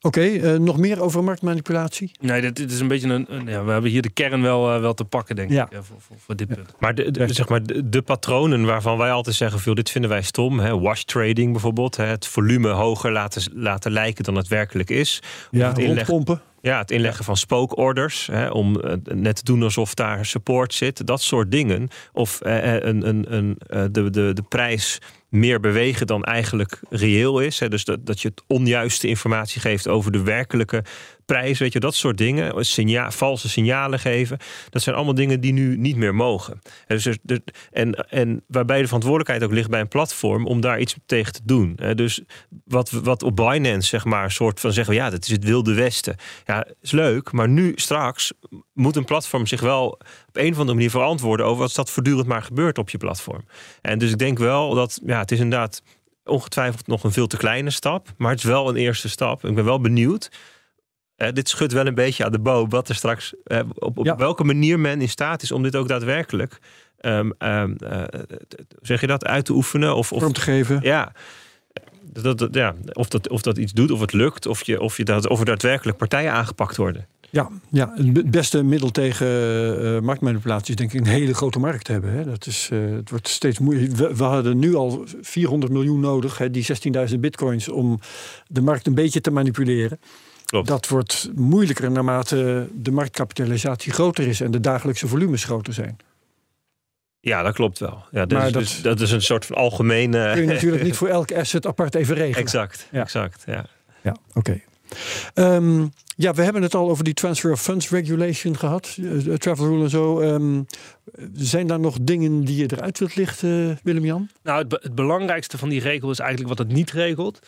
Oké, eh, nog meer over marktmanipulatie? Nee, dit, dit is een beetje een. een ja, we hebben hier de kern wel, uh, wel te pakken, denk ja. ik, uh, voor, voor, voor, dit punt. Maar, de, de zeg maar de, de, patronen waarvan wij altijd zeggen: veel, dit vinden wij stom. Hè, wash trading bijvoorbeeld. Hè, het volume hoger laten, laten lijken dan het werkelijk is. Of ja, het inleggen, ja, het inleggen van spookorders. Hè, om net te doen alsof daar support zit. Dat soort dingen. Of een, een, een, de, de, de prijs meer bewegen dan eigenlijk reëel is. Hè. Dus dat, dat je het onjuiste informatie geeft over de werkelijke prijs, weet je, dat soort dingen. Signa valse signalen geven. Dat zijn allemaal dingen die nu niet meer mogen. Dus en, en waarbij de verantwoordelijkheid ook ligt bij een platform om daar iets tegen te doen. Dus wat, wat op Binance, zeg maar, soort van zeggen, ja, dat is het wilde westen. Ja, is leuk, maar nu straks moet een platform zich wel op een of andere manier verantwoorden over wat dat voortdurend maar gebeurt op je platform. En dus ik denk wel dat, ja, het is inderdaad ongetwijfeld nog een veel te kleine stap, maar het is wel een eerste stap. Ik ben wel benieuwd dit schudt wel een beetje aan de boom. Wat er straks, op, op welke manier men in staat is om dit ook daadwerkelijk, um, zeg je dat, uit te oefenen of, of te geven. Ja. Dat, ja, of, dat, of dat iets doet, of het lukt, of, je, of, je dat, of er daadwerkelijk partijen aangepakt worden. Ja, ja, het beste middel tegen uh, marktmanipulatie is denk ik een hele grote markt hebben. Hè. Dat is, uh, het wordt steeds moeilijker. We, we, hadden nu al 400 miljoen nodig, hè, die 16.000 bitcoins, om de markt een beetje te manipuleren. Dat wordt moeilijker naarmate de marktkapitalisatie groter is en de dagelijkse volumes groter zijn. Ja, dat klopt wel. Ja, dus, maar dat, dus, dat is een soort van algemene. Kun je natuurlijk niet voor elke asset apart even regelen. Exact, exact. Ja, ja oké. Ehm, ja, we hebben het al over die Transfer of Funds Regulation gehad, uh, travel rule en zo. Um, zijn daar nog dingen die je eruit wilt lichten, Willem-Jan? Nou, het, het, belangrijkste van die regel is eigenlijk wat het niet regelt.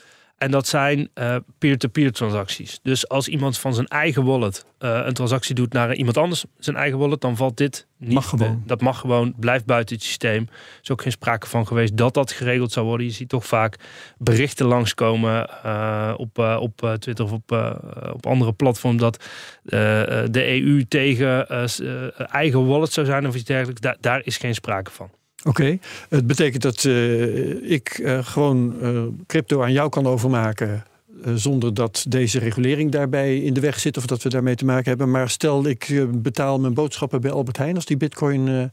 En dat zijn uh, peer-to-peer transacties. Dus als iemand van zijn eigen wallet uh, een transactie doet naar iemand anders zijn eigen wallet, dan valt dit niet. Mag gewoon. dat mag gewoon, blijft buiten het systeem. Er is ook geen sprake van geweest dat dat geregeld zou worden. Je ziet toch vaak berichten langskomen op, op Twitter of op, op andere platforms dat de EU tegen eigen wallet zou zijn of iets dergelijks. Da daar is geen sprake van. Oké, het betekent dat uh, ik uh, gewoon uh, crypto aan jou kan overmaken. zonder dat deze regulering daarbij in de weg zit of dat we daarmee te maken hebben. Maar stel ik betaal mijn boodschappen bij Albert Heijn als die Bitcoin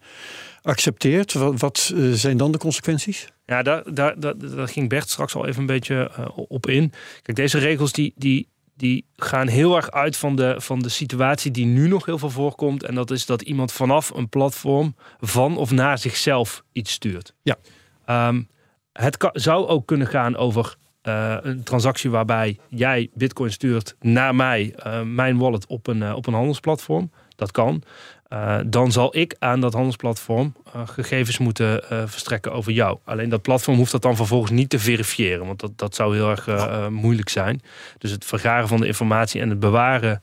accepteert. Wat, zijn dan de consequenties? Ja, daar, daar, ging Bert straks al even een beetje op in. Kijk, deze regels die, die die gaan heel erg uit van de, van de situatie die nu nog heel veel voorkomt. En dat is dat iemand vanaf een platform van of naar zichzelf iets stuurt. Ja. Um, het zou ook kunnen gaan over uh, een transactie waarbij jij bitcoin stuurt naar mij, uh, mijn wallet op een, uh, op een handelsplatform. Dat kan. Uh, dan zal ik aan dat handelsplatform uh, gegevens moeten uh, verstrekken over jou. Alleen dat platform hoeft dat dan vervolgens niet te verifiëren, want dat, dat zou heel erg moeilijk zijn. Dus het vergaren van de informatie en het bewaren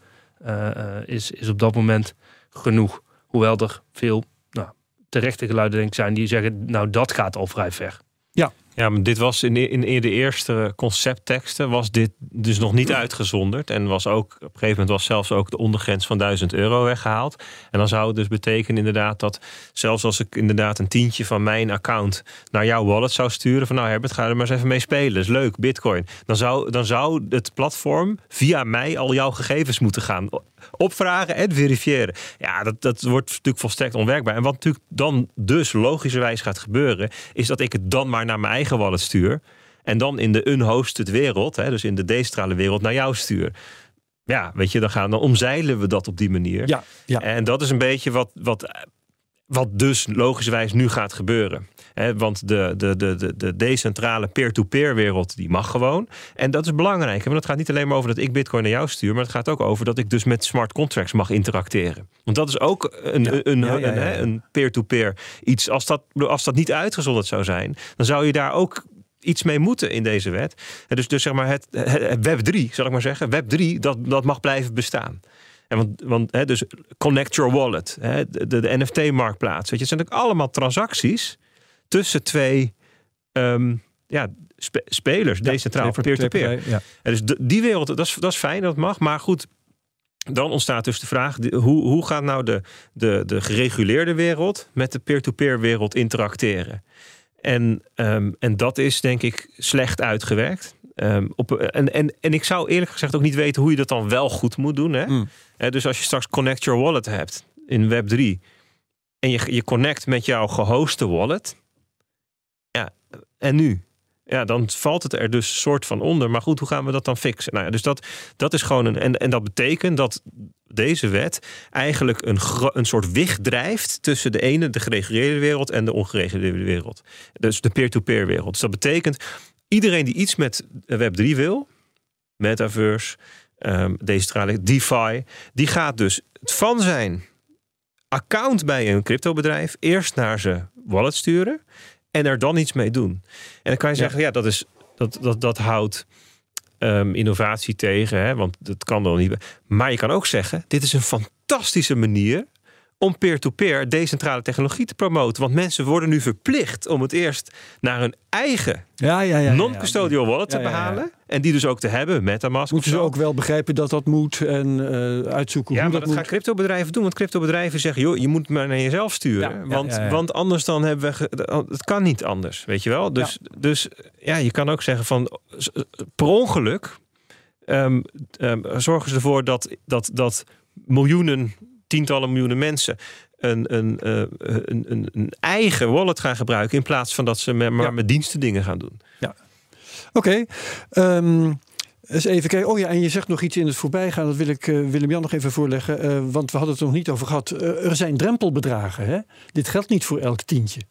is, is op dat moment genoeg. Hoewel er veel nou, terechte geluiden denk ik, zijn die zeggen, nou dat gaat al vrij ver. Ja, ja, maar dit was in, in, in de eerste conceptteksten was dit dus nog niet uitgezonderd. En was ook, op een gegeven moment was zelfs ook de ondergrens van 1000 euro weggehaald. En dan zou het dus betekenen inderdaad dat zelfs als ik inderdaad een tientje van mijn account naar jouw wallet zou sturen. Van nou Herbert, ga er maar eens even mee spelen. Dat is leuk, bitcoin. Dan zou, dan zou het platform via mij al jouw gegevens moeten gaan opvragen en verifiëren. Ja, dat, dat wordt natuurlijk volstrekt onwerkbaar. En wat natuurlijk dan dus logischerwijs gaat gebeuren, is dat ik het dan maar naar mijn eigen wallet stuur. En dan in de unhosted wereld, hè, dus in de decentrale wereld, naar jou stuur. Ja, weet je, dan, gaan, dan omzeilen we dat op die manier. Ja, ja. En dat is een beetje wat, wat, wat dus logischerwijs nu gaat gebeuren want de, de, de, de, decentrale peer-to-peer wereld, die mag gewoon. En dat is belangrijk. Want het gaat niet alleen maar over dat ik bitcoin naar jou stuur. Maar het gaat ook over dat ik dus met smart contracts mag interacteren. Want dat is ook een, een, een, peer-to-peer iets. Als dat, als dat niet uitgezonderd zou zijn, dan zou je daar ook iets mee moeten in deze wet. Dus, dus zeg maar het, Web 3, zal ik maar zeggen. Web 3, dat, dat mag blijven bestaan. En want, want hè, dus connect your wallet, hè, de, de NFT-marktplaats. Weet je, het zijn ook allemaal transacties tussen twee um, ja, spelers, ja, decentraal, peer-to-peer. Ja. Dus die wereld, dat is, dat is fijn, dat mag. Maar goed, dan ontstaat dus de vraag: hoe, hoe gaat nou de, de, de gereguleerde wereld met de peer-to-peer wereld interacteren? En, um, en dat is denk ik slecht uitgewerkt. Um, op, en, en, en ik zou eerlijk gezegd ook niet weten hoe je dat dan wel goed moet doen. Hè? Mm. dus als je straks Connect Your Wallet hebt in Web3 en je, je connect met jouw gehoste wallet, en nu? Ja, dan valt het er dus soort van onder. Maar goed, hoe gaan we dat dan fixen? Nou ja, dus dat, dat is gewoon een. En, en dat betekent dat deze wet eigenlijk een, een soort wicht drijft tussen de ene, de gereguleerde wereld, en de ongereguleerde wereld. Dus de peer-to-peer wereld. Dus dat betekent iedereen die iets met Web3 wil, metaverse, um, decentrale, DeFi, die gaat dus van zijn account bij een cryptobedrijf eerst naar zijn wallet sturen en er dan iets mee doen. En dan kan je zeggen, ja, dat, is, dat, dat, dat houdt um, innovatie tegen, hè, want dat kan dan niet. Maar je kan ook zeggen, dit is een fantastische manier om peer-to-peer decentrale technologie te promoten. Want mensen worden nu verplicht om het eerst naar hun eigen ja, ja, ja, non-custodial wallet te behalen. En die dus ook te hebben, MetaMask. Moeten ze ook wel begrijpen dat dat moet en uh, uitzoeken ja, hoe maar dat, dat gaan cryptobedrijven doen. Want cryptobedrijven zeggen, joh, je moet maar naar jezelf sturen. want, want anders dan hebben we... Het kan niet anders, weet je wel. Dus, dus ja, je kan ook zeggen van... Per ongeluk um, um, zorgen ze ervoor dat, dat, dat miljoenen tientallen miljoenen mensen een, een, uh, een, een, een, eigen wallet gaan gebruiken. In plaats van dat ze met, maar met diensten dingen gaan doen. Ja. Oké. Okay. Um, ehm, eens even kijken. Oh ja, en je zegt nog iets in het voorbijgaan. Dat wil ik uh, Willem-Jan nog even voorleggen. Uh, want we hadden het er nog niet over gehad. er zijn drempelbedragen. Hè? Dit geldt niet voor elk tientje.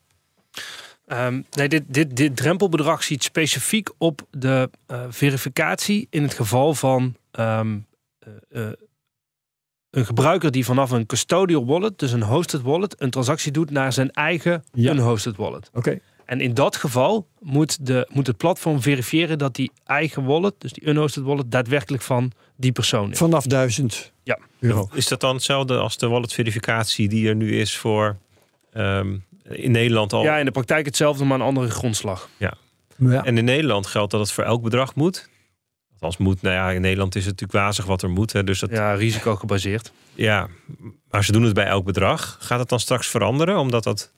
Um, nee, dit, dit, dit drempelbedrag ziet specifiek op de verificatie in het geval van um, een gebruiker die vanaf een custodial wallet, dus een hosted wallet, een transactie doet naar zijn eigen ja. unhosted wallet. Oké. En in dat geval moet, de, moet het platform verifiëren dat die eigen wallet, dus die unhosted wallet, daadwerkelijk van die persoon is. Vanaf 1000 ja. euro. Is dat dan hetzelfde als de wallet-verificatie die er nu is voor um, in Nederland al? Ja, in de praktijk hetzelfde, maar een andere grondslag. Ja. ja. En in Nederland geldt dat het voor elk bedrag moet? Als moet, nou ja, in Nederland is het natuurlijk wazig wat er moet. Hè, dus dat, ja, risico gebaseerd. Ja, maar ze doen het bij elk bedrag. Gaat het dan straks veranderen? Omdat dat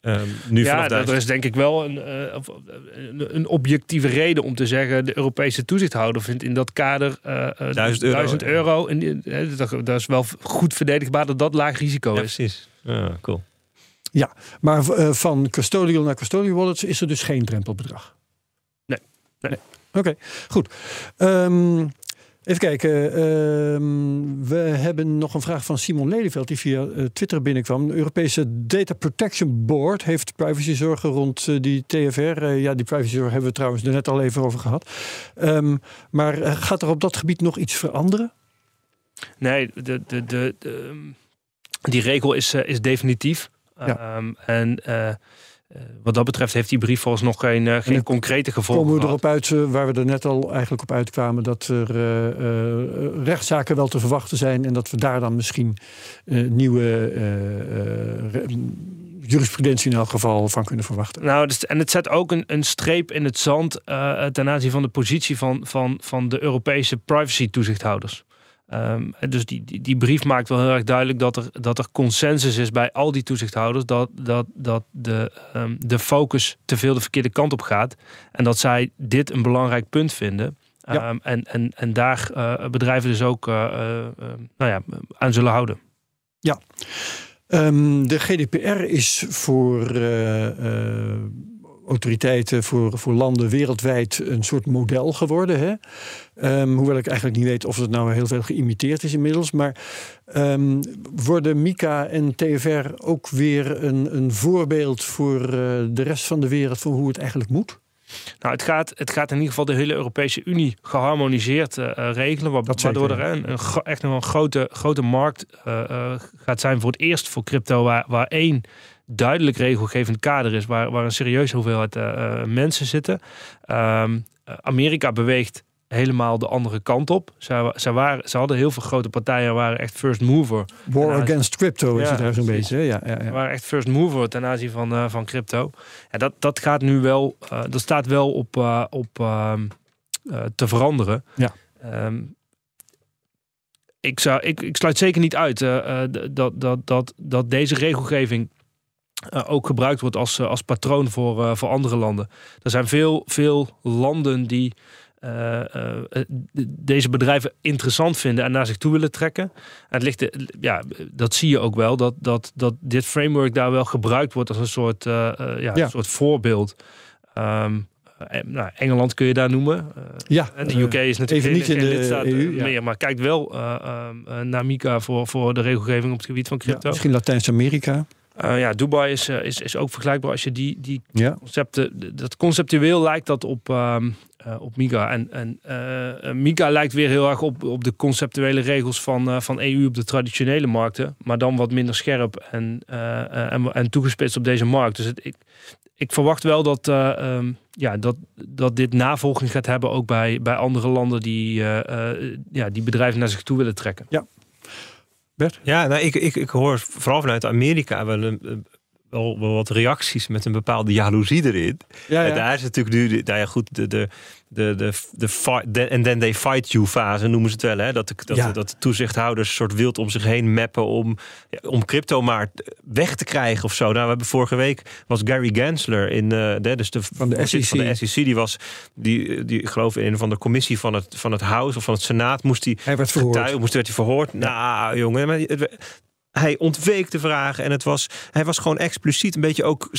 um, nu ja, er is denk ik wel een, uh, een, objectieve reden om te zeggen... de Europese toezichthouder vindt in dat kader uh, duizend euro. Duizend euro en, dat, dat, is wel goed verdedigbaar dat dat laag risico ja, is. Precies, ja, cool. Ja, maar van custodial naar custodial wallets is er dus geen drempelbedrag? Nee. nee. Oké, goed. Um, even kijken. Um, we hebben nog een vraag van Simon Lelyveld die via uh, Twitter binnenkwam. De Europese Data Protection Board heeft privacyzorgen rond uh, die TFR. Uh, ja, die privacyzorg hebben we trouwens er net al even over gehad. Um, maar gaat er op dat gebied nog iets veranderen? Nee, de, de, de, de die regel is, is definitief. Ja. en wat dat betreft heeft die brief volgens nog geen, uh, geen concrete gevolgen. Komen we erop uit, uh, waar we er net al eigenlijk op uitkwamen, dat er rechtszaken wel te verwachten zijn en dat we daar dan misschien nieuwe jurisprudentie in elk geval van kunnen verwachten. Nou, dus, en het zet ook een, een streep in het zand ten aanzien van de positie van, van, van de Europese privacy-toezichthouders. Um, dus die, die, die, brief maakt wel heel erg duidelijk dat er, dat er consensus is bij al die toezichthouders dat, dat, dat de, um, de focus te veel de verkeerde kant op gaat. En dat zij dit een belangrijk punt vinden. Ja. Um, en, en, en daar uh, bedrijven dus ook uh, uh, nou ja, aan zullen houden. Ja, de GDPR is voor autoriteiten voor, voor landen wereldwijd een soort model geworden. Hè? Um, hoewel ik eigenlijk niet weet of het nou heel veel geïmiteerd is inmiddels. Maar um, worden Mika en TFR ook weer een, een voorbeeld voor uh, de rest van de wereld van hoe het eigenlijk moet? Nou, het gaat, het gaat in ieder geval de hele Europese Unie geharmoniseerd uh, regelen. Waardoor er een, een, echt een grote, grote markt uh, gaat zijn voor het eerst voor crypto, waar, waar één duidelijk regelgevend kader is, waar, waar een serieuze hoeveelheid uh, mensen zitten. Um, Amerika beweegt helemaal de andere kant op. Ze, ze, waren, ze hadden heel veel grote partijen, waren echt first mover. War against crypto is ja, het daar zo'n beetje. Ja, ja, ja. waren echt first mover ten aanzien van, uh, van crypto. Ja, dat, dat gaat nu wel, uh, dat staat wel op, uh, op ehm, te veranderen. Ja. Um, ik, zou, ik, ik sluit zeker niet uit dat, dat, dat, dat deze regelgeving ook gebruikt wordt als, als patroon voor, voor andere landen. Er zijn veel, veel landen die deze bedrijven interessant vinden en naar zich toe willen trekken. En het ligt, ja, dat zie je ook wel, dat, dat, dat dit framework daar wel gebruikt wordt als een soort, ja, ja. Een soort voorbeeld. Um, eh, nou, Engeland kun je daar noemen. Eh, ja, en de UK is natuurlijk even niet in de lidstaat EU, ja. meer, maar kijkt wel ehm, naar MICA voor, voor de regelgeving op het gebied van crypto. misschien Latijns-Amerika. Uh, ja, Dubai is, is, is ook vergelijkbaar als je die, die concepten. Dat conceptueel lijkt dat op, um, uh, op MICA. En, en MICA lijkt weer heel erg op, op de conceptuele regels van, van EU op de traditionele markten. Maar dan wat minder scherp en, en, en toegespitst op deze markt. Dus het, ik, ik verwacht wel dat, um, ja, dat, dat dit navolging gaat hebben ook bij, bij andere landen die, ja, die bedrijven naar zich toe willen trekken. Ja. Ja, nou, ik, ik, ik hoor vooral vanuit Amerika wel een, wel, wel wat reacties met een bepaalde jaloezie erin. Ja, ja. daar is natuurlijk nu, nou ja, goed, de, de, de, de, de, fight, en then they fight you fase noemen ze het wel. Hè? Dat, de, dat, ja. dat de toezichthouders een soort wild om zich heen mappen om, om crypto maar weg te krijgen of zo. Nou, we hebben vorige week was Gary Gensler in uh, dus de, van de SEC. Van de SEC. Die was, die, die geloof in van de commissie van het, van het House of van het Senaat moest hij, hij werd verhoord. moest werd hij verhoord. Nou, jongen, maar hij ontweek de vragen en het was, hij was gewoon expliciet een beetje ook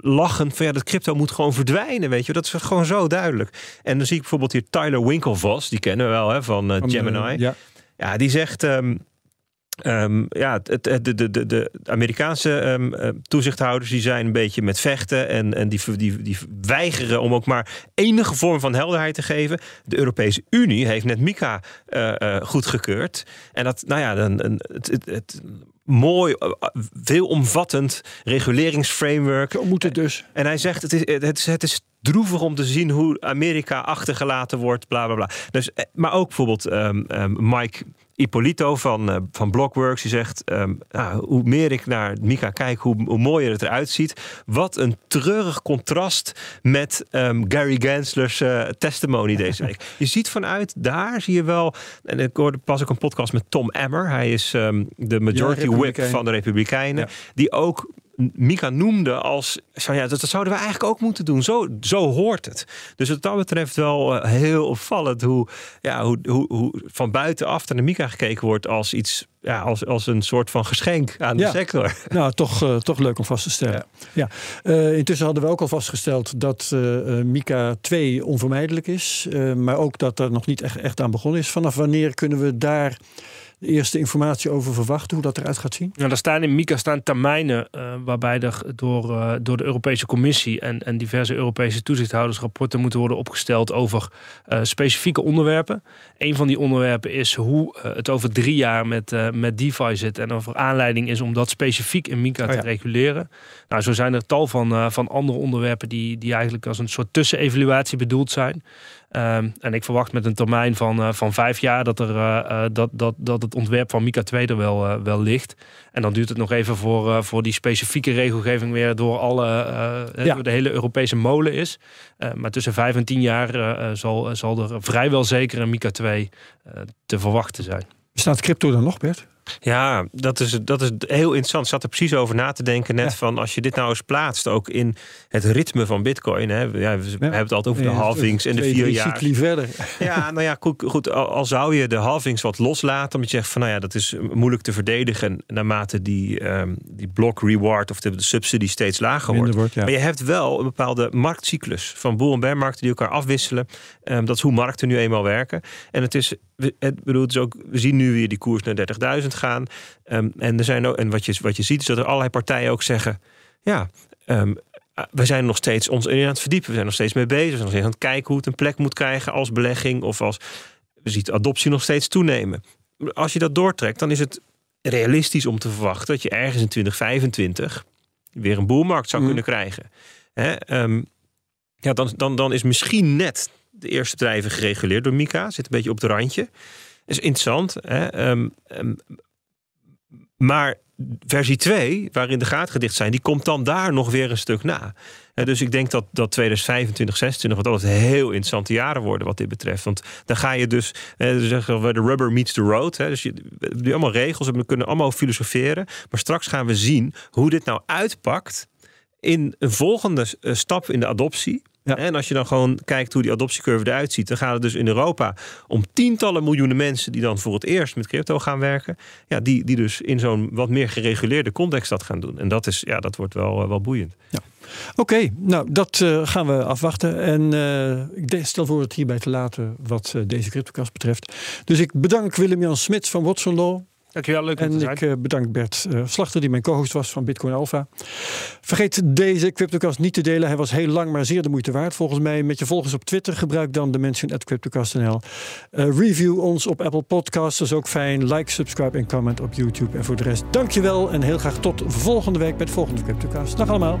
lachend van ja, dat crypto moet gewoon verdwijnen, weet je. Dat is gewoon zo duidelijk. En dan zie ik bijvoorbeeld hier Tyler Winklevoss, die kennen we wel hè, van, uh, Gemini. ja. ja, die zegt... Um, Um, ja, het, de, de, de, de Amerikaanse um, toezichthouders die zijn een beetje met vechten en, en die, die, die weigeren om ook maar enige vorm van helderheid te geven. De Europese Unie heeft net MICA uh, uh, goedgekeurd. En dat, nou ja, dan, het, het, het mooi, veelomvattend reguleringsframework. Zo moet het dus. En hij zegt: het is, het is, het is droevig om te zien hoe Amerika achtergelaten wordt, bla bla bla. Dus, maar ook bijvoorbeeld um, um, Mike Ippolito van, uh, van Blockworks, die zegt: um, nou, hoe meer ik naar Mika kijk, hoe, hoe mooier het eruit ziet. Wat een treurig contrast met um, Gary Gensler's uh, testimony deze week. je ziet vanuit daar zie je wel. En ik hoorde pas ook een podcast met Tom Emmer. Hij is um, de majority ja, whip van de Republikeinen. Ja. Die ook Mika noemde als, ja, dat, zouden we eigenlijk ook moeten doen. Zo, zo hoort het. Dus wat dat betreft wel uh, heel opvallend hoe, ja, hoe, hoe, hoe van buitenaf naar Mika gekeken wordt als iets, ja, als, als een soort van geschenk aan de sector. Nou, toch, uh, toch leuk om vast te stellen. Ja. ja. Uh, intussen hadden we ook al vastgesteld dat Mika 2 onvermijdelijk is, maar ook dat er nog niet echt, echt aan begonnen is. Vanaf wanneer kunnen we daar de eerste informatie over verwachten, hoe dat eruit gaat zien? Nou, er staan in MICA staan termijnen uh, waarbij er door, uh, door de Europese Commissie en, en diverse Europese toezichthouders rapporten moeten worden opgesteld over uh, specifieke onderwerpen. Een van die onderwerpen is hoe het over drie jaar met, met DeFi zit en of er aanleiding is om dat specifiek in MICA oh, te reguleren. Nou, zo zijn er tal van, van andere onderwerpen die, die eigenlijk als een soort tussenevaluatie bedoeld zijn. Um, en ik verwacht met een termijn van, uh, van vijf jaar dat, er, uh, dat, dat, dat het ontwerp van Mika 2 er wel, uh, wel ligt. En dan duurt het nog even voor, voor die specifieke regelgeving weer door, alle, ja. door de hele Europese molen is. maar tussen vijf en tien jaar zal, zal er vrijwel zeker een Mika 2 te verwachten zijn. Bestaat crypto dan nog, Bert? Ja, dat is, dat is heel interessant. Ik zat er precies over na te denken. Net van als je dit nou eens plaatst, ook in het ritme van Bitcoin. Hè. Ja, we, hebben het altijd over de halvings en de vier jaar. verder. Ja, nou ja, goed, goed. Al, zou je de halvings wat loslaten, omdat je zegt van nou ja, dat is moeilijk te verdedigen naarmate die, um, die block reward of de, de subsidie steeds lager wordt. Maar je hebt wel een bepaalde marktcyclus van boel- en bearmarkten die elkaar afwisselen. Um, dat is hoe markten nu eenmaal werken. En het is, het bedoel, het is ook, we zien nu weer die koers naar 30.000 gaan. Um, en, er zijn ook, en wat, je, wat je ziet is dat er allerlei partijen ook zeggen... ja, um, we zijn nog steeds ons in aan het verdiepen. We zijn nog steeds mee bezig. We zijn nog steeds aan het kijken hoe het een plek moet krijgen als belegging. Of als we zien adoptie nog steeds toenemen. Als je dat doortrekt, dan is het realistisch om te verwachten dat je ergens in 2025 weer een boelmarkt zou mhm. kunnen krijgen. Hè? Um, ja, dan, dan, dan is misschien net de eerste bedrijven gereguleerd door Mika. Zit een beetje op het randje is interessant. Hè? Um, um, maar versie 2, waarin de gaten gedicht zijn, die komt dan daar nog weer een stuk na. dus ik denk dat, dat 2025, 2026 wat altijd heel interessante jaren worden wat dit betreft. Want dan ga je dus, zeggen we, de rubber meets the road. Dus je, we allemaal regels we kunnen allemaal filosoferen. Maar straks gaan we zien hoe dit nou uitpakt in een volgende eh, stap in de adoptie. En als je dan gewoon kijkt hoe die adoptiecurve eruit ziet, dan gaat het dus in Europa om tientallen miljoenen mensen die dan voor het eerst met crypto gaan werken. Ja, die, die dus in zo'n wat meer gereguleerde context dat gaan doen. En dat, is, ja, dat wordt wel, eh, wel boeiend. Ja. Oké, nou dat uh, gaan we afwachten. En uh, ik stel voor het hierbij te laten wat deze CryptoCast betreft. Dus ik bedank Willem-Jan Smits van Watson Law. Dankjewel, leuk En ik uh, bedank Bert uh, Slachter, die mijn co-host was van Bitcoin Alpha. Vergeet deze CryptoCast niet te delen. Hij was heel lang, maar zeer de moeite waard. Volgens mij met je volgers op Twitter. Gebruik dan de mention at CryptoCast.nl. Uh, review ons op Apple Podcasts, dat is ook fijn. Like, subscribe en comment op YouTube. En voor de rest, dankjewel en heel graag tot volgende week met de volgende CryptoCast. Dag allemaal.